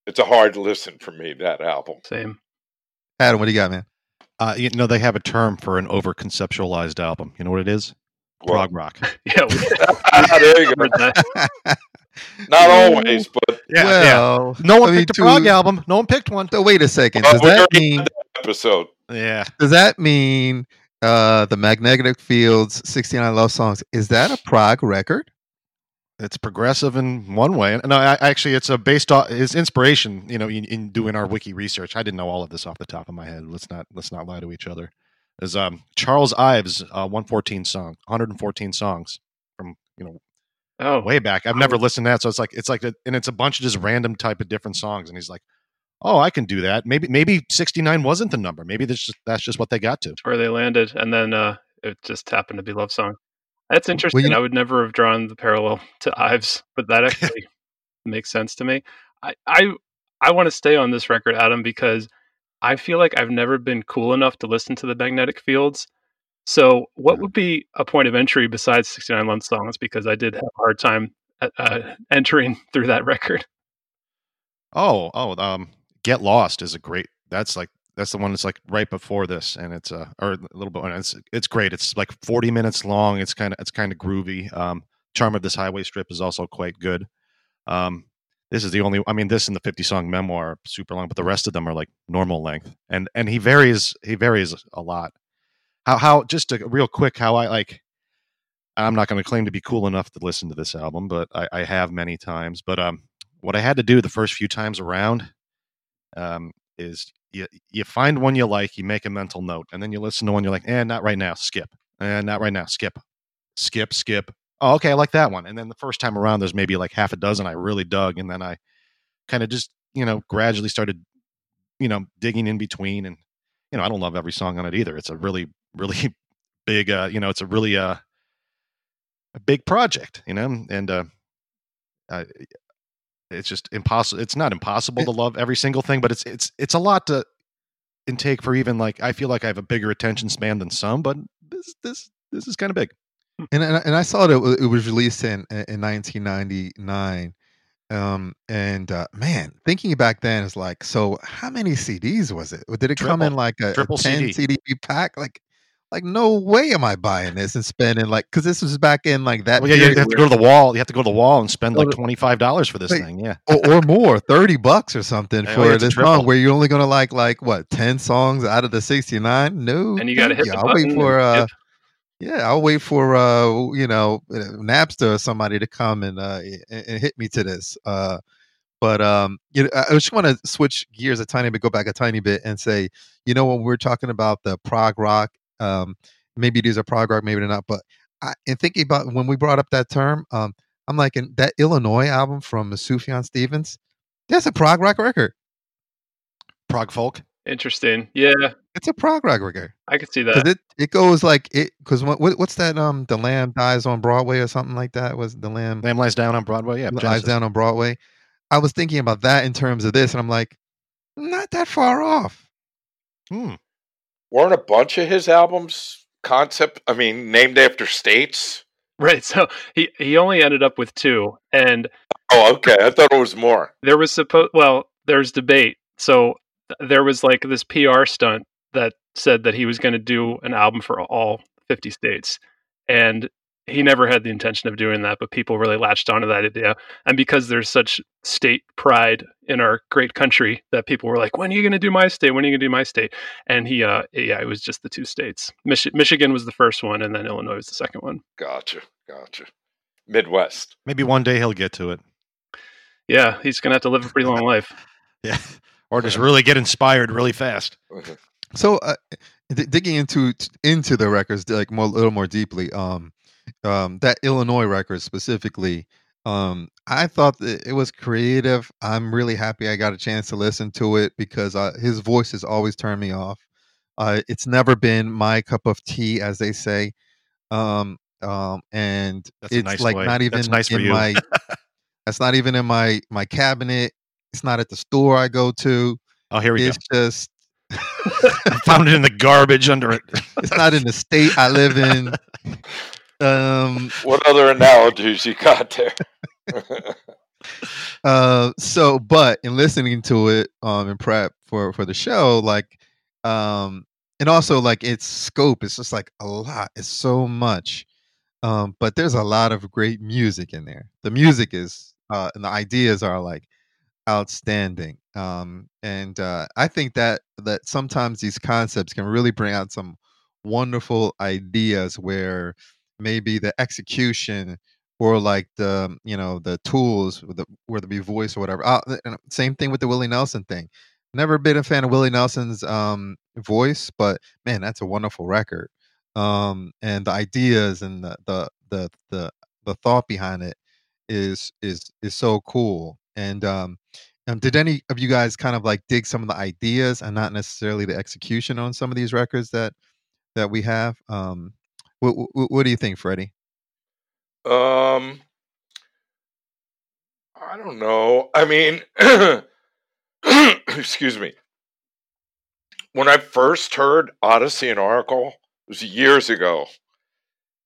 It's a hard listen for me that album. Same. Adam, what do you got, man? Uh, you know, they have a term for an over conceptualized album. You know what it is? Well, Prog rock. Yeah, we there you go. Not always, but yeah, well, No one I mean, picked a prog to- album. No one picked one. So wait a second. uh, Does we that mean that episode. Yeah. does that mean uh the Magnetic Fields 69 Love Songs is that a prog record? It's progressive in one way. No, I, actually, it's a based off his inspiration. You know, in, in doing our wiki research, I didn't know all of this off the top of my head. Let's not let's not lie to each other. Is um Charles Ives' uh, 114 song, 114 songs from you know Oh, way back. I've never listened to that, so it's like it's like a, and it's a bunch of just random type of different songs. And he's like, oh, I can do that. Maybe maybe 69 wasn't the number. Maybe that's just that's just what they got to. where they landed, and then uh, it just happened to be love song. That's interesting. you know- I would never have drawn the parallel to Ives, but that actually makes sense to me. I I, I want to stay on this record, Adam, because I feel like I've never been cool enough to listen to the magnetic fields. So, what would be a point of entry besides 69 Love Songs? Because I did have a hard time uh, uh, entering through that record. Oh, oh, um, Get Lost is a great. That's like that's the one that's like right before this, and it's uh, or a little bit. It's it's great. It's like forty minutes long. It's kind of it's kind of groovy. Um, Charm of this highway strip is also quite good. Um, this is the only. I mean, this and the fifty song memoir super long, but the rest of them are like normal length, and and he varies. He varies a lot. How how just a real quick how I like. I'm not going to claim to be cool enough to listen to this album, but I, I have many times. But um, what I had to do the first few times around um, is you you find one you like, you make a mental note, and then you listen to one you're like, eh, not right now, skip, and not right now, skip, skip, skip. Oh, okay, I like that one. And then the first time around, there's maybe like half a dozen I really dug, and then I kind of just you know gradually started you know digging in between, and you know I don't love every song on it either. It's a really really big uh, you know it's a really uh, a big project, you know, and uh, uh, it's just impossible. It's not impossible to love every single thing, but it's it's it's a lot to intake for even like I feel like I have a bigger attention span than some, but this this this is kind of big. And and, I- saw that it it was released in in 1999. Um and uh, man, thinking back then is like, so how many CDs was it? Did it come in like a, a Triple 10 CD. CD pack? Like, like no way am I buying this and spending like because this was back in like that Well, yeah, you period have to go to the wall. You have to go to the wall and spend like twenty five dollars for this Wait, thing. Yeah, or, or more, thirty bucks or something Yeah, for this triple. song where you're only gonna like like what ten songs out of the sixty nine? No, And you got to thank hit the I'll wait button. for uh, skip. yeah, I'll wait for uh, you know, uh, Napster or somebody to come and uh and, and hit me to this. Uh, but um, you know, I I just want to switch gears a tiny bit, go back a tiny bit, and say, you know, when we're talking about the prog rock, um, maybe these are prog rock, maybe they're not. But I, and thinking about when we brought up that term, um, I'm like, in that Illinois album from Sufjan Stevens, that's a prog rock record. prog folk. Interesting. Yeah. It's a prog rock record I could see because that. it it goes like it because what, what what's that um the Lamb dies on Broadway or something like that was the Lamb Lamb lies down on Broadway. Yeah, lies Genesis. down on Broadway. I was thinking about that in terms of this, and I'm like, not that far off. Hmm. Weren't a bunch of his albums concept? I mean, named after states. Right. So he he only ended up with two, and Oh, okay. I thought it was more. there was supposed well there's debate so there was like this pr stunt that said that he was going to do an album for all 50 states and he never had the intention of doing that but people really latched onto that idea and because there's such state pride in our great country that people were like when are you going to do my state when are you going to do my state and he uh yeah it was just the two states Mich- michigan was the first one and then illinois was the second one Gotcha. Gotcha. Midwest. Maybe one day he'll get to it. yeah he's going to have to live a pretty long life Yeah. Or just really get inspired really fast. So, uh, d- digging into into the records like more a little more deeply, um, um, that Illinois record specifically, um, I thought that it was creative. I'm really happy I got a chance to listen to it because uh, his voice has always turned me off. Uh, it's never been my cup of tea, as they say, um, um, and That's it's nice like way. not even nice in my. that's not even in my my cabinet. It's not at the store I go to. Oh, here we It's just. I found it in the garbage under it. it's not in the state I live in. Um. What other analogies you got there? Uh. So, but in listening to it, um, in prep for for the show, like, um, and also like its scope, it's just like a lot. It's so much. Um. But there's a lot of great music in there. The music is, uh, and the ideas are like outstanding. Um. And uh, I think that that sometimes these concepts can really bring out some wonderful ideas where maybe the execution or like the you know the tools the, whether it be voice or whatever uh, and same thing with the willie nelson thing. Never been a fan of willie nelson's um voice but man that's a wonderful record. Um and the ideas and the the the the, the thought behind it is is is so cool. And um um, did any of you guys kind of like dig some of the ideas and not necessarily the execution on some of these records that that we have? Um what, what, what do you think freddie Um, I don't know. I mean, excuse me. When I first heard Odessey and Oracle, it was years ago.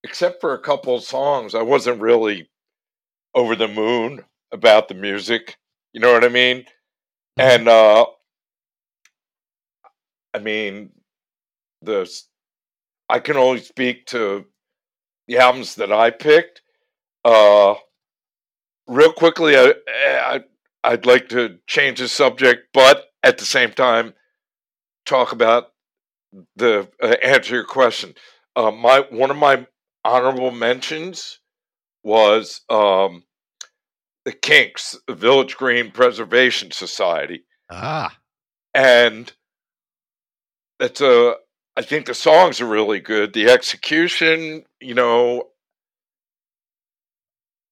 Except for a couple of songs, I wasn't really over the moon about the music. You know what I mean? And uh I mean, the I can only speak to the albums that I picked. Uh, real quickly, I, I I'd like to change the subject, but at the same time, talk about the uh, answer your question. Uh, my one of my honorable mentions was um, the Kinks, the Village Green Preservation Society, Ah. and it's a. I think the songs are really good. The execution, you know,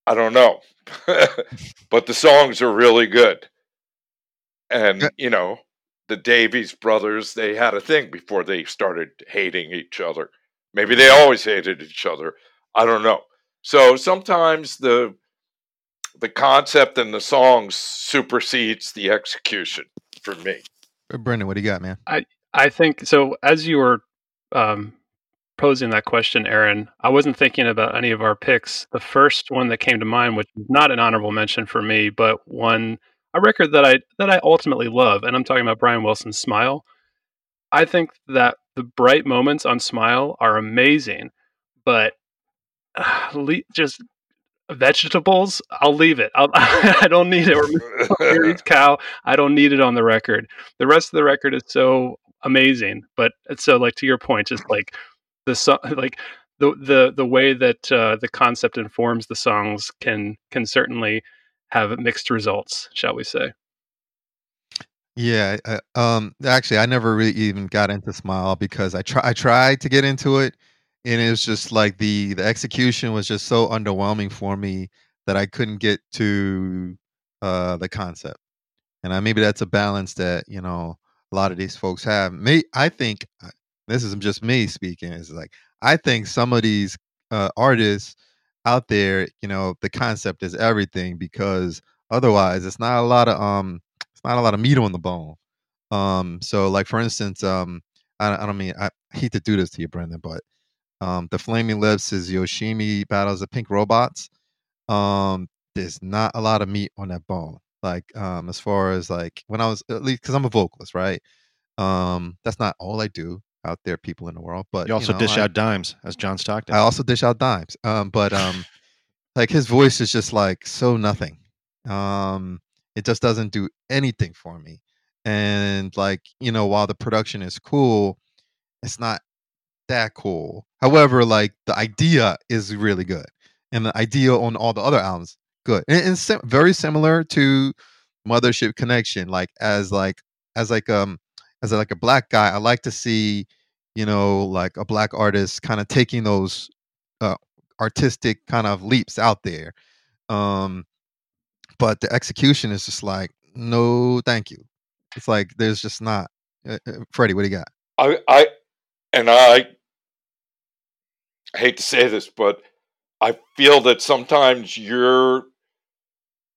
I don't know, but the songs are really good. And you know, the Davies brothers, they had a thing before they started hating each other. Maybe they always hated each other. I don't know. So sometimes the the concept and the songs supersedes the execution for me. Brendan what do you got man I think so. As you were um, posing that question, Aaron, I wasn't thinking about any of our picks. The first one that came to mind, which is not an honorable mention for me, but one a record that I that I ultimately love, and I'm talking about Brian Wilson's "Smile." I think that the bright moments on "Smile" are amazing, but uh, le- just vegetables, I'll leave it. I'll, I don't need it. Or cow. I don't need it on the record. The rest of the record is so amazing, but so like to your point, just like the song, like the the the way that uh, the concept informs the songs can can certainly have mixed results, shall we say? Yeah, uh, um, actually, I never really even got into Smile because I try I tried to get into it, and it was just like the the execution was just so underwhelming for me that I couldn't get to uh the concept. And I maybe that's a balance that, you know, a lot of these folks have. Me, I think uh, this is just me speaking. Is like I think some of these uh, artists out there, you know, the concept is everything because otherwise, it's not a lot of um, it's not a lot of meat on the bone. Um, so like for instance, um, I, I don't mean I hate to do this to you, Brendan, but um, the Flaming Lips is Yoshimi battles the Pink Robots. Um, there's not a lot of meat on that bone. Like um, as far as like when I was at least because I'm a vocalist, right? Um, that's not all I do out there, people in the world. But You also know, dish I, out dimes as John Stockton. I also dish out dimes. Um, but um, like his voice is just like so nothing. Um, it just doesn't do anything for me. And like you know, while the production is cool, it's not that cool. However, like the idea is really good, and the idea on all the other albums good, and, and sim- very similar to Mothership Connection. Like as like as like um as like a black guy, I like to see you know like a black artist kind of taking those uh, artistic kind of leaps out there. Um, but the execution is just like no, thank you. It's like there's just not. Uh, uh, Freddie, what do you got? I, I, and I hate to say this, but I feel that sometimes your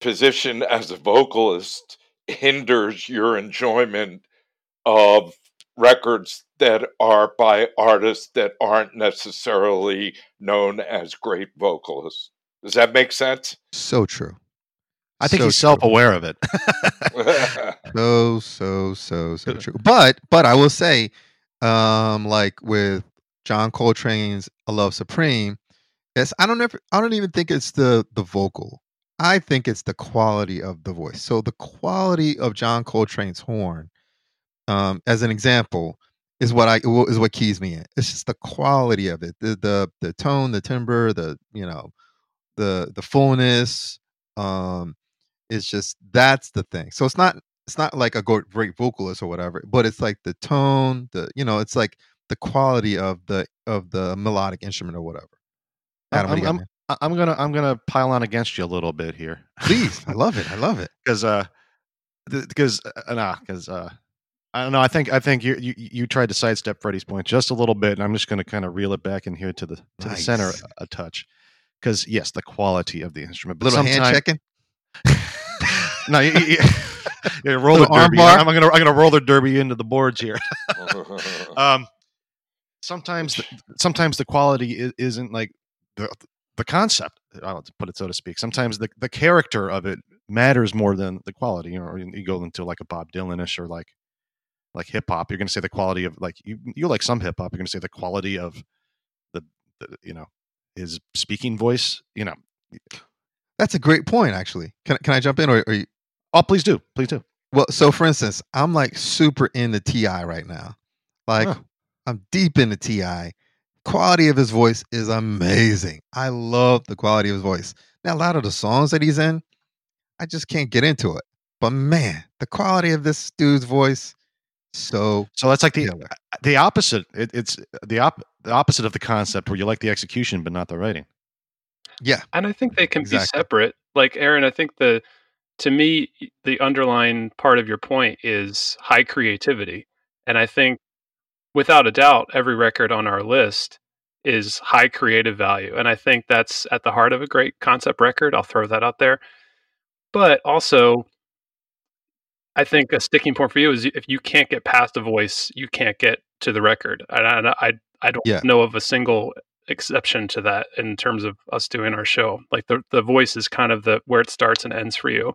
position as a vocalist hinders your enjoyment of records that are by artists that aren't necessarily known as great vocalists. Does that make sense? So true. I think so he's self-aware of it. so so so so true but but i will say um like with john coltrane's a love supreme it's i don't ever i don't even think it's the the vocal i think it's the quality of the voice so the quality of john coltrane's horn um as an example is what i is what keys me in it's just the quality of it the the the tone the timbre the you know the the fullness um it's just that's the thing. So it's not it's not like a great vocalist or whatever, but it's like the tone, the you know, it's like the quality of the of the melodic instrument or whatever. Adam, what do you got, I'm? I'm, I'm gonna I'm gonna pile on against you a little bit here. Please, I love it. I love it. because uh because uh, nah because uh I don't know. I think I think you you you tried to sidestep Freddie's point just a little bit, and I'm just going to kind of reel it back in here to the to the center a, a touch. Because yes, the quality of the instrument, but Little hand checking. no, you, you, roller Little arm derby. bar? I'm gonna I'm gonna roll the derby into the boards here. um, sometimes sometimes the quality is, isn't like the the concept. I'll put it so to speak. Sometimes the the character of it matters more than the quality. You know, or you go into like a Bob Dylanish or like like hip hop. You're going to say the quality of like you you like some hip hop. You're going to say the quality of the, the you know his speaking voice. You know, That's a great point, actually. Can can I jump in, or, or you, oh please do, please do. well? So, for instance, I'm like super into T.I. right now. Like, Huh. I'm deep into Ti. Quality of his voice is amazing. I love the quality of his voice. Now, a lot of the songs that he's in, I just can't get into it. But man, the quality of this dude's voice, so So that's like the killer. Uh, the opposite. It, it's the op the opposite of the concept where you like the execution but not the writing. Yeah, And I think they can be separate. Like Aaron, I think the to me the underlying part of your point is high creativity. And I think without a doubt every record on our list is high creative value. And I think that's at the heart of a great concept record. I'll throw that out there. But also I think a sticking point for you is if you can't get past a voice, you can't get to the record. And I, I, I don't Yeah. know of a single exception to that in terms of us doing our show. Like the the voice is kind of the where it starts and ends for you.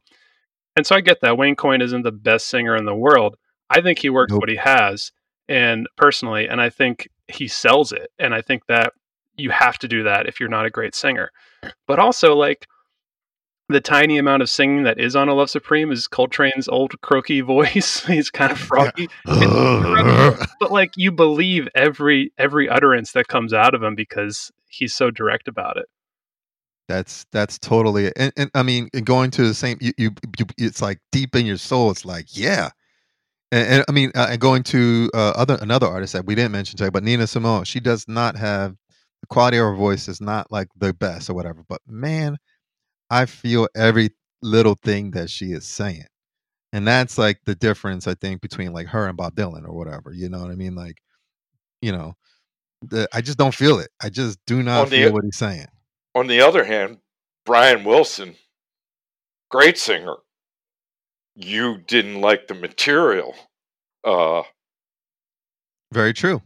And so I get that Wayne Coyne isn't the best singer in the world. I think he works Nope. what he has, and personally, and I think he sells it. And I think that you have to do that if you're not a great singer. But also, like the tiny amount of singing that is on a Love Supreme is Coltrane's old croaky voice. He's kind of froggy but like you believe every every utterance that comes out of him because he's so direct about it. that's that's totally it. And, and I mean, going to the same, you, you, you, it's like deep in your soul. It's like, yeah. And, and I mean, uh, and going to uh, other another artist that we didn't mention today, but Nina Simone, she does not have the quality of her voice is not like the best or whatever. But man, I feel every little thing that she is saying. and that's like the difference I think between like her and Bob Dylan or whatever. You know what I mean? Like, you know, the, I just don't feel it. I just do not the- feel what he's saying. On the other hand, Brian Wilson, great singer. You didn't like the material. Uh, Very true.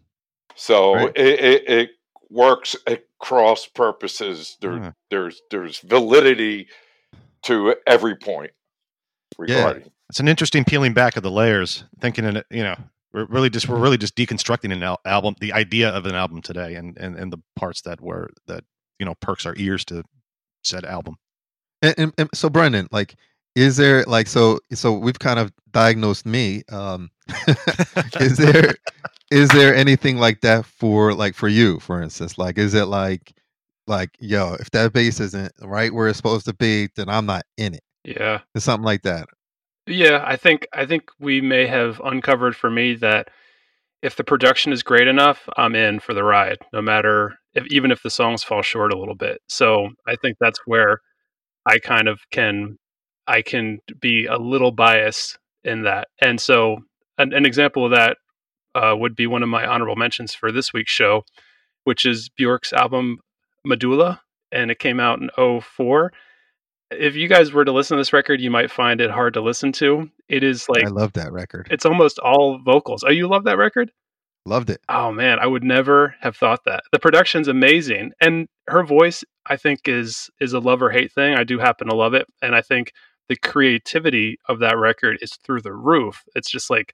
so Right. it, it, it works across purposes. There, Yeah. There's there's validity to every point regarding. It's an interesting peeling back of the layers, thinking in it, you know, we're really just we're really just deconstructing an al- album, the idea of an album today, and and and the parts that were that you know perks our ears to said album. And, and, and so Brendan, like, is there like so so we've kind of diagnosed me. Um, is there is there anything like that for like for you, for instance? Like, is it like like yo, if that bass isn't right where it's supposed to be, then I'm not in it. Yeah. It's something like that. Yeah, I think I think we may have uncovered for me that if the production is great enough, I'm in for the ride, no matter if even if the songs fall short a little bit. So I think that's where I kind of can I can be a little biased in that. And so an, an example of that uh, would be one of my honorable mentions for this week's show, which is Bjork's album Medulla, and it came out in 04 if you guys were to listen to this record, you might find it hard to listen to. It is like I love that record. it's almost all vocals. Oh, you love that record? Loved it. Oh man, I would never have thought that. The production's amazing, and her voice, I think, is is a love or hate thing. I do happen to love it, and I think the creativity of that record is through the roof. It's just like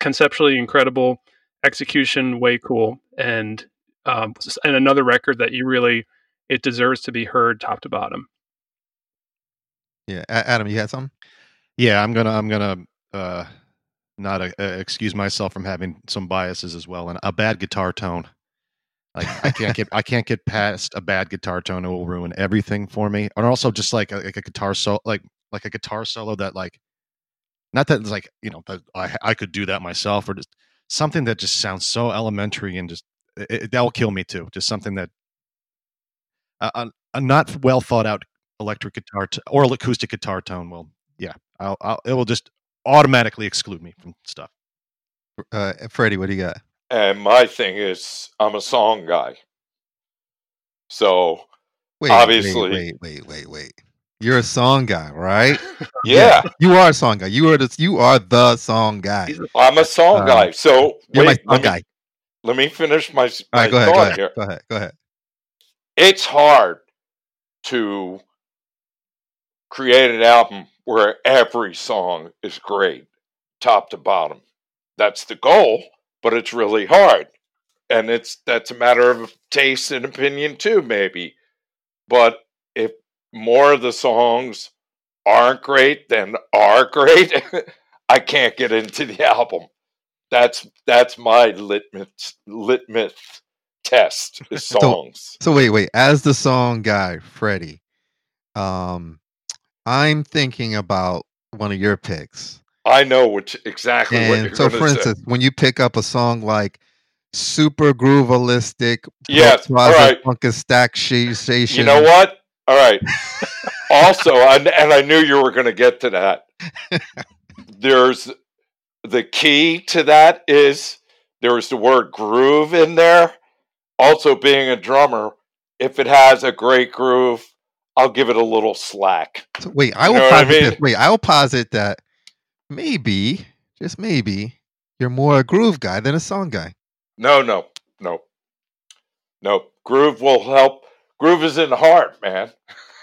conceptually incredible, execution way cool, and um, and another record that you really it deserves to be heard top to bottom. Yeah, Adam, you had some. Yeah, I'm gonna I'm gonna uh, not uh, excuse myself from having some biases as well, and a bad guitar tone. Like I can't get I can't get past a bad guitar tone. It will ruin everything for me. And also just like a, like a guitar solo, like like a guitar solo that like not that it's like you know that I I could do that myself, or just something that just sounds so elementary and just it, it- that will kill me too. Just something that a, a, a not well thought out electric guitar t- or acoustic guitar tone will yeah I'll, I'll it will just automatically exclude me from stuff. Uh, Freddie, what do you got? And my thing is, I'm a song guy. So Wait, Obviously. wait, wait, wait, wait, wait. You're a song guy, right? yeah, You are a song guy. You are the you are the song guy. I'm a song Uh, guy. So You're wait, my song let me, guy. let me finish my, my right, go ahead, go ahead, here. go ahead, go ahead. It's hard to create an album where every song is great, top to bottom. That's the goal, but it's really hard. And it's that's a matter of taste and opinion too, maybe. But if more of the songs aren't great than are great, I can't get into the album. That's that's my litmus litmus test is songs. So wait, wait. As the song guy, Freddie, um, I'm thinking about one of your picks. I know which exactly what you're And so, for say. instance, when you pick up a song like "Super Groovealistic," Yes, all right. Funky Stack She Station. You know what? All right. also, and, and I knew you were going to get to that. There's the key to that is there's the word groove in there. Also, being a drummer, if it has a great groove, I'll give it a little slack. So wait, I You will know what I posit this. Wait, I will posit that maybe, just maybe, you're more a groove guy than a song guy. No, no, no, no. Groove will help. Groove is in the heart, man.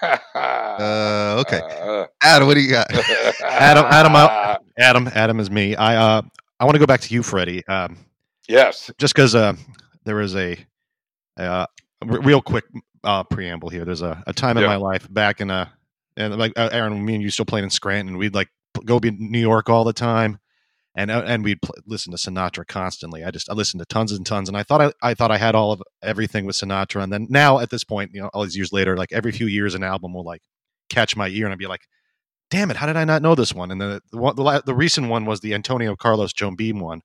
Uh, okay, Uh, Adam, what do you got? Adam- Adam, I- Adam, Adam is me. I uh I want to go back to you, Freddie. Um, yes. just because uh, there was a, uh, r- real quick uh, preamble here. There's a, a time in my life back in a and like uh, Aaron, me and you still playing in Scranton. We'd like go be in New York all the time, and uh, and we'd pl- listen to Sinatra constantly. I just I listened to tons and tons, and I thought I, I thought I had all of everything with Sinatra. And then now at this point, you know, all these years later, like every few years, an album will like catch my ear, and I'd be like. Damn it! How did I not know this one? And the the, one, the, la- the recent one was the Antonio Carlos Jobim one,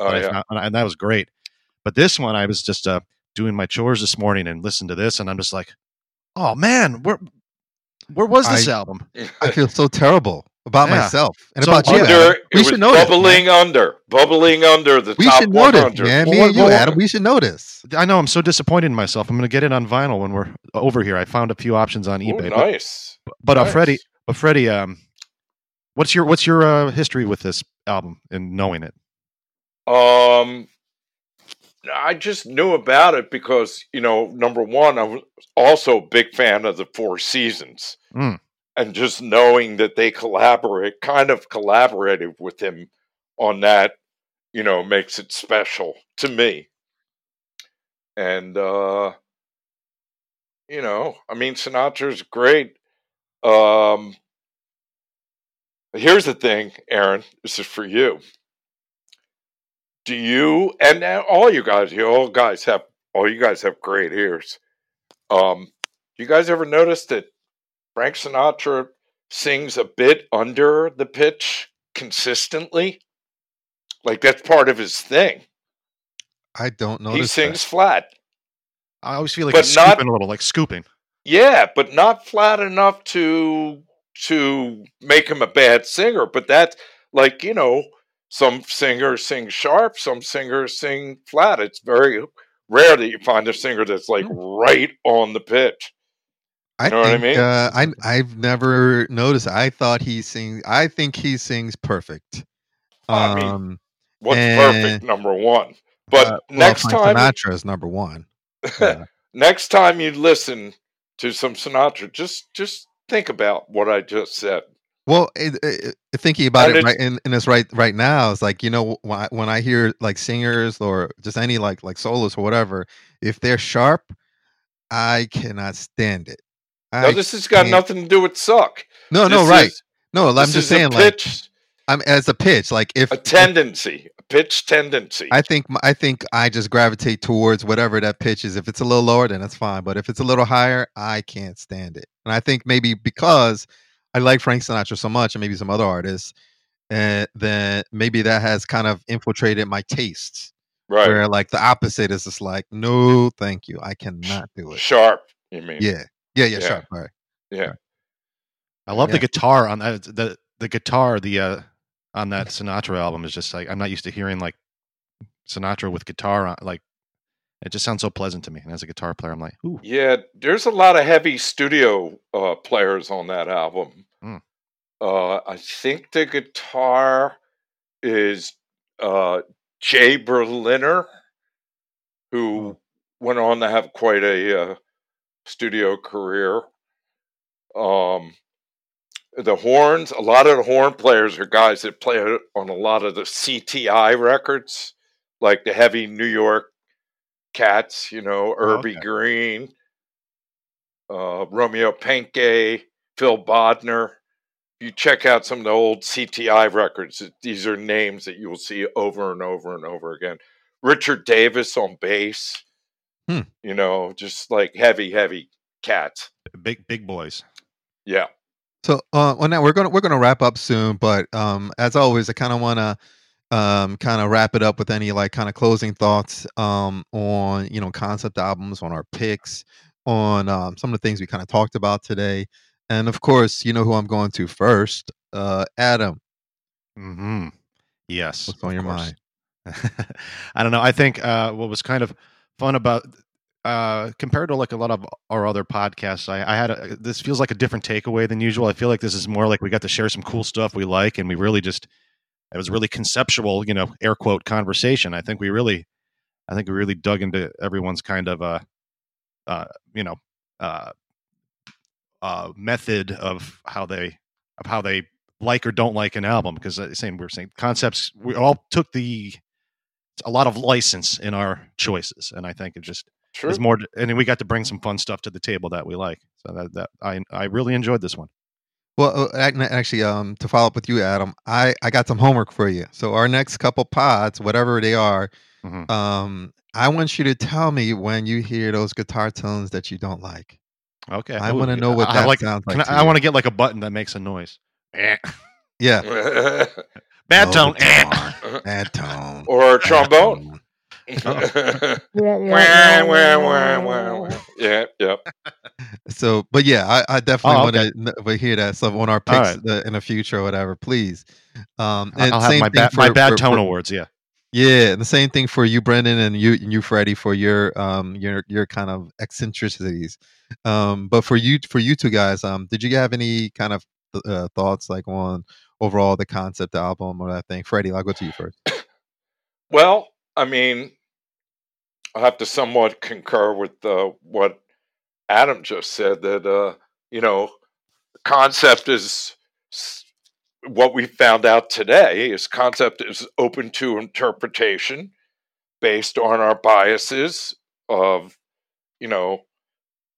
Oh, that yeah. found- and, I- and that was great. But this one, I was just uh, doing my chores this morning and listened to this, and I'm just like, oh man, where where was this I- album? I feel so terrible about Yeah. myself and So about you. Yeah, Adam. We should know this. bubbling under, bubbling under the We top should know this, 100. man. Well, Me and you, well, Adam. We should know this. I know I'm so disappointed in myself. I'm going to get it on vinyl when we're over here. I found a few options on eBay. But, nice. but uh, nice. Freddie, but Freddie, um, what's your what's your uh, history with this album and knowing it? Um, I just knew about it because you know, number one, I was also a big fan of the Four Seasons, Mm. And just knowing that they collaborate, kind of collaborated with him on that, you know, makes it special to me. And uh, you know, I mean, Sinatra's great. Um, here's the thing, Aaron. This is for you do you and all you guys you all guys have all you guys have great ears um you guys ever notice that frank sinatra sings a bit under the pitch consistently. Like that's part of his thing. I don't know. he sings flat. I always feel like But he's not- scooping a little, like scooping. yeah but not flat enough to to make him a bad singer but that's like you know some singers sing sharp some singers sing flat. It's very rare that you find a singer that's like hmm. right on the pitch I know what I think, mean? Uh, I I've never noticed. I thought he sings. I think he sings perfect. I mean, Um, what's Eh, perfect number one but uh, next time Sinatra is number one. Next time you listen to some sinatra just just think about what i just said Well, it, it, it- thinking about And it right in, in this right right now, it's like you know when I, when I hear like singers or just any like like soloists or whatever, if they're sharp, I cannot stand it. I, no this has got can't- nothing to do with suck no, no, right. is- No, I'm this just saying like I'm as a pitch. Like if a tendency a pitch tendency I think I think I just gravitate towards whatever that pitch is. If it's a little lower, then that's fine. But if it's a little higher, I can't stand it. And I think maybe because I like Frank Sinatra so much, and maybe some other artists, and then maybe that has kind of infiltrated my tastes. right Where like the opposite is just like, no, thank you, I cannot do it. sharp you mean Yeah, yeah, yeah, Yeah. sure. All right. yeah I love Yeah. the guitar on that. The the guitar the uh, on that Sinatra album is just like I'm not used to hearing like Sinatra with guitar on. Like it just sounds so pleasant to me. And as a guitar player, I'm like, ooh, Yeah, there's a lot of heavy studio uh, players on that album. Mm. Uh, I think the guitar is uh, Jay Berliner, who went on to have quite a uh, studio career. Um, the horns, a lot of the horn players are guys that play on a lot of the CTI records, like the heavy New York Cats, you know, Urbie okay. Green, uh, Romeo Penque, Phil Bodner. You check out some of the old CTI records. These are names that you will see over and over and over again. Richard Davis on bass. Hmm. You know, just like heavy, heavy cats. big big boys. Yeah. So, uh, well, now we're gonna we're gonna wrap up soon, but um, as always, I kind of want to um, kind of wrap it up with any like kind of closing thoughts um, on you know concept albums, on our picks, on um, some of the things we kind of talked about today, and of course, you know who I'm going to first, uh, Adam. Hmm. Yes. What's on your course. mind? I don't know. I think uh, what was kind of fun about uh, compared to like a lot of our other podcasts, I, I had a, this feels like a different takeaway than usual. I feel like this is more like we got to share some cool stuff we like, and we really just it was really conceptual, you know, air quote conversation. I think we really, I think we really dug into everyone's kind of uh, uh, you know, uh, uh, method of how they of how they like or don't like an album because uh, same we were saying concepts we all took the a lot of license in our choices and i think it just True. is more and we got to bring some fun stuff to the table that we like so that, that i i really enjoyed this one Well, uh, actually, um, to follow up with you, Adam, I I got some homework for you. So our next couple pods, whatever they are, Mhm. um, I want you to tell me when you hear those guitar tones that you don't like. okay I wanna know what I that like sounds like I, I want to get like a button that makes a noise. Yeah. bad No tone Eh. Bad tone. or trombone. tone. Wah, wah. yeah, yep. So, but yeah, I, I definitely Oh, want to hear that stuff on our picks right. uh, in the future or whatever, please. Um, and I'll have same my, thing ba- my bad for- tone for- awards. Yeah. Yeah, and the same thing for you, Brendan, and you, and you, Freddie, for your um your your kind of eccentricities. Um, but for you, for you two guys, um, did you have any kind of uh, thoughts like on overall the concept album or that thing? Freddie, I'll go to you first. Well, I mean, I have to somewhat concur with uh, what Adam just said that, uh, you know, concept is what we found out today is concept is open to interpretation based on our biases of, you know,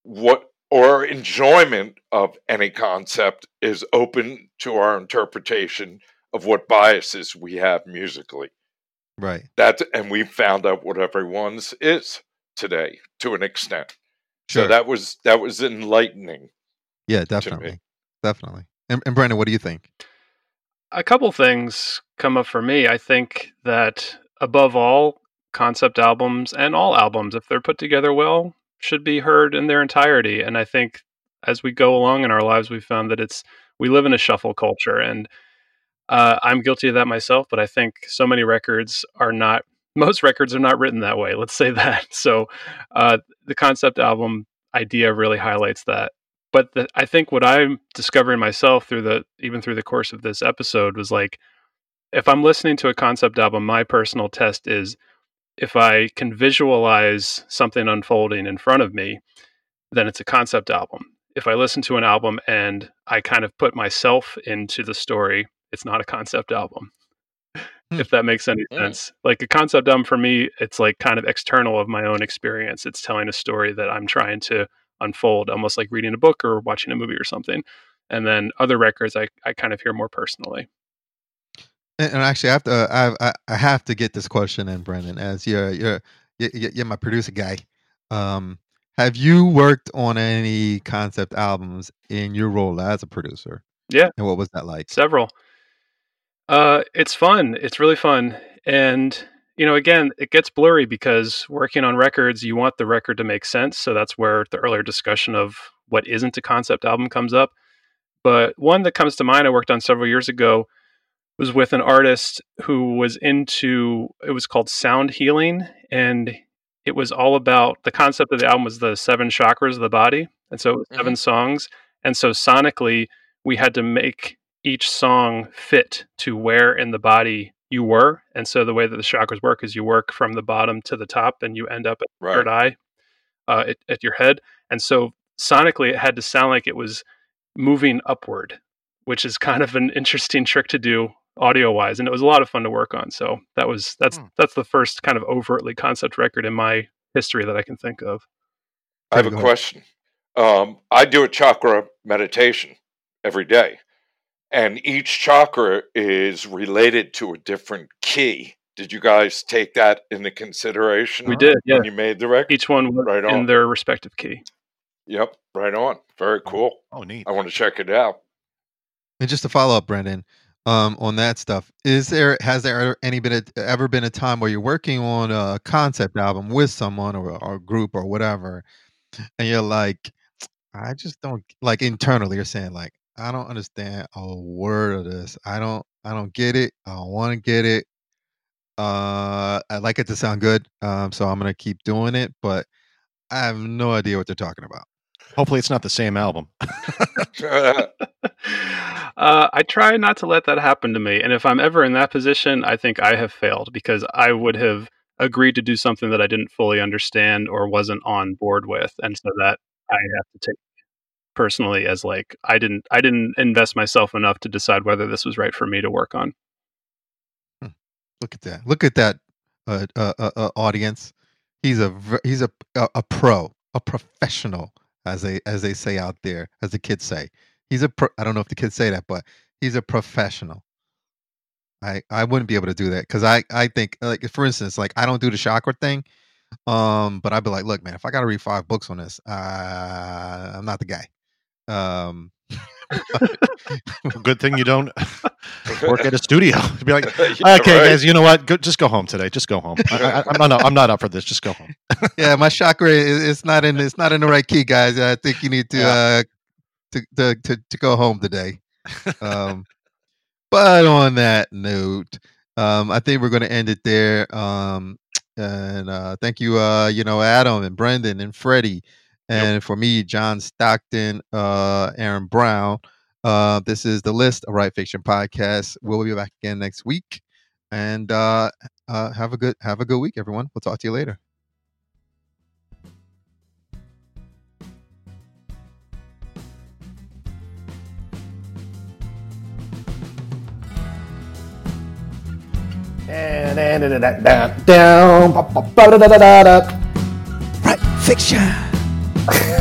what or enjoyment of any concept is open to our interpretation of what biases we have musically Right. that and we found out what everyone's is today to an extent Sure. so that was that was enlightening yeah, definitely, definitely. And, and Brendan, what do you think? a couple things come up for me. I think that above all, concept albums and all albums, if they're put together well, should be heard in their entirety. And I think as we go along in our lives, we've found that it's we live in a shuffle culture, and uh, I'm guilty of that myself. But I think so many records are not. Most records are not written that way. Let's say that. So uh, the concept album idea really highlights that but the, I think what I'm discovering myself through the even through the course of this episode was like if I'm listening to a concept album, my personal test is if I can visualize something unfolding in front of me, then it's a concept album. If I listen to an album and I kind of put myself into the story, it's not a concept album. Hmm. If that makes any Hmm. sense. Like a concept album for me, it's like kind of external of my own experience. It's telling a story that I'm trying to unfold, almost like reading a book or watching a movie or something. And then other records, I, I kind of hear more personally. And, and actually, I have to, uh, I, I, have to get this question in, Brendan, as you're, you're, you're, you're my producer guy. Um, have you worked on any concept albums in your role as a producer? Yeah. And what was that like? Several. Uh, it's fun. It's really fun. And, you know, again, it gets blurry because working on records, you want the record to make sense. So that's where the earlier discussion of what isn't a concept album comes up. But one that comes to mind I worked on several years ago was with an artist who was into it was called sound healing and it was all about the concept of the album was the seven chakras of the body and so it was 7 songs. And so sonically we had to make each song fit to where in the body you were. And so the way that the chakras work is you work from the bottom to the top and you end up at right third eye uh, at, at your head. And so sonically it had to sound like it was moving upward which is kind of an interesting trick to do audio wise and it was a lot of fun to work on so that was that's Hmm. that's the first kind of overtly concept record in my history that i can think of. I have a question. Um, i do a chakra meditation every day and each chakra is related to a different key. Did you guys take that into consideration we did yeah. you made the record each one was Right in on. their respective key. Yep right on. Very cool. Oh, neat. i want to check it out. And just to follow up, Brendan, um, on that stuff, is there has there any been a, ever been a time where you're working on a concept album with someone or, or a group or whatever, and you're like, I just don't like internally you're saying like, I don't understand a word of this. I don't I don't get it. I don't want to get it. Uh, I like it to sound good, um, so I'm gonna keep doing it, but I have no idea what they're talking about. Hopefully, it's not the same album. uh, I try not to let that happen to me. And if I'm ever in that position, I think I have failed because I would have agreed to do something that I didn't fully understand or wasn't on board with. And so that I have to take personally as like I didn't I didn't invest myself enough to decide whether this was right for me to work on. Look at that! Look at that uh, uh, uh, uh, audience. He's a he's a, a a pro, a professional, as they as they say out there, as the kids say. He's a pro. I don't know if the kids say that, but he's a professional. I I wouldn't be able to do that because I I think like for instance, like I don't do the chakra thing. Um, but I'd be like, look, man, if I got to read five books on this, uh, I'm not the guy. Um, Good thing you don't. work at a studio. Be like, Yeah, okay, right. guys, you know what? Go, just go home today. Just go home. I, I, I'm not. I'm not up for this. Just go home. yeah, my chakra is it's not in it's not in the right key, guys. I think you need to uh to to to, to go home today. Um, but on that note, um, I think we're going to end it there. Um, and uh, thank you, uh, you know, Adam and Brendan and Freddie, and for me, John Stockton, uh, Aaron Brown. Uh, this is the list of Right Fiction podcast. We'll be back again next week, and uh, uh, have a good have a good week, everyone. We'll talk to you later. Right Fiction. Yeah.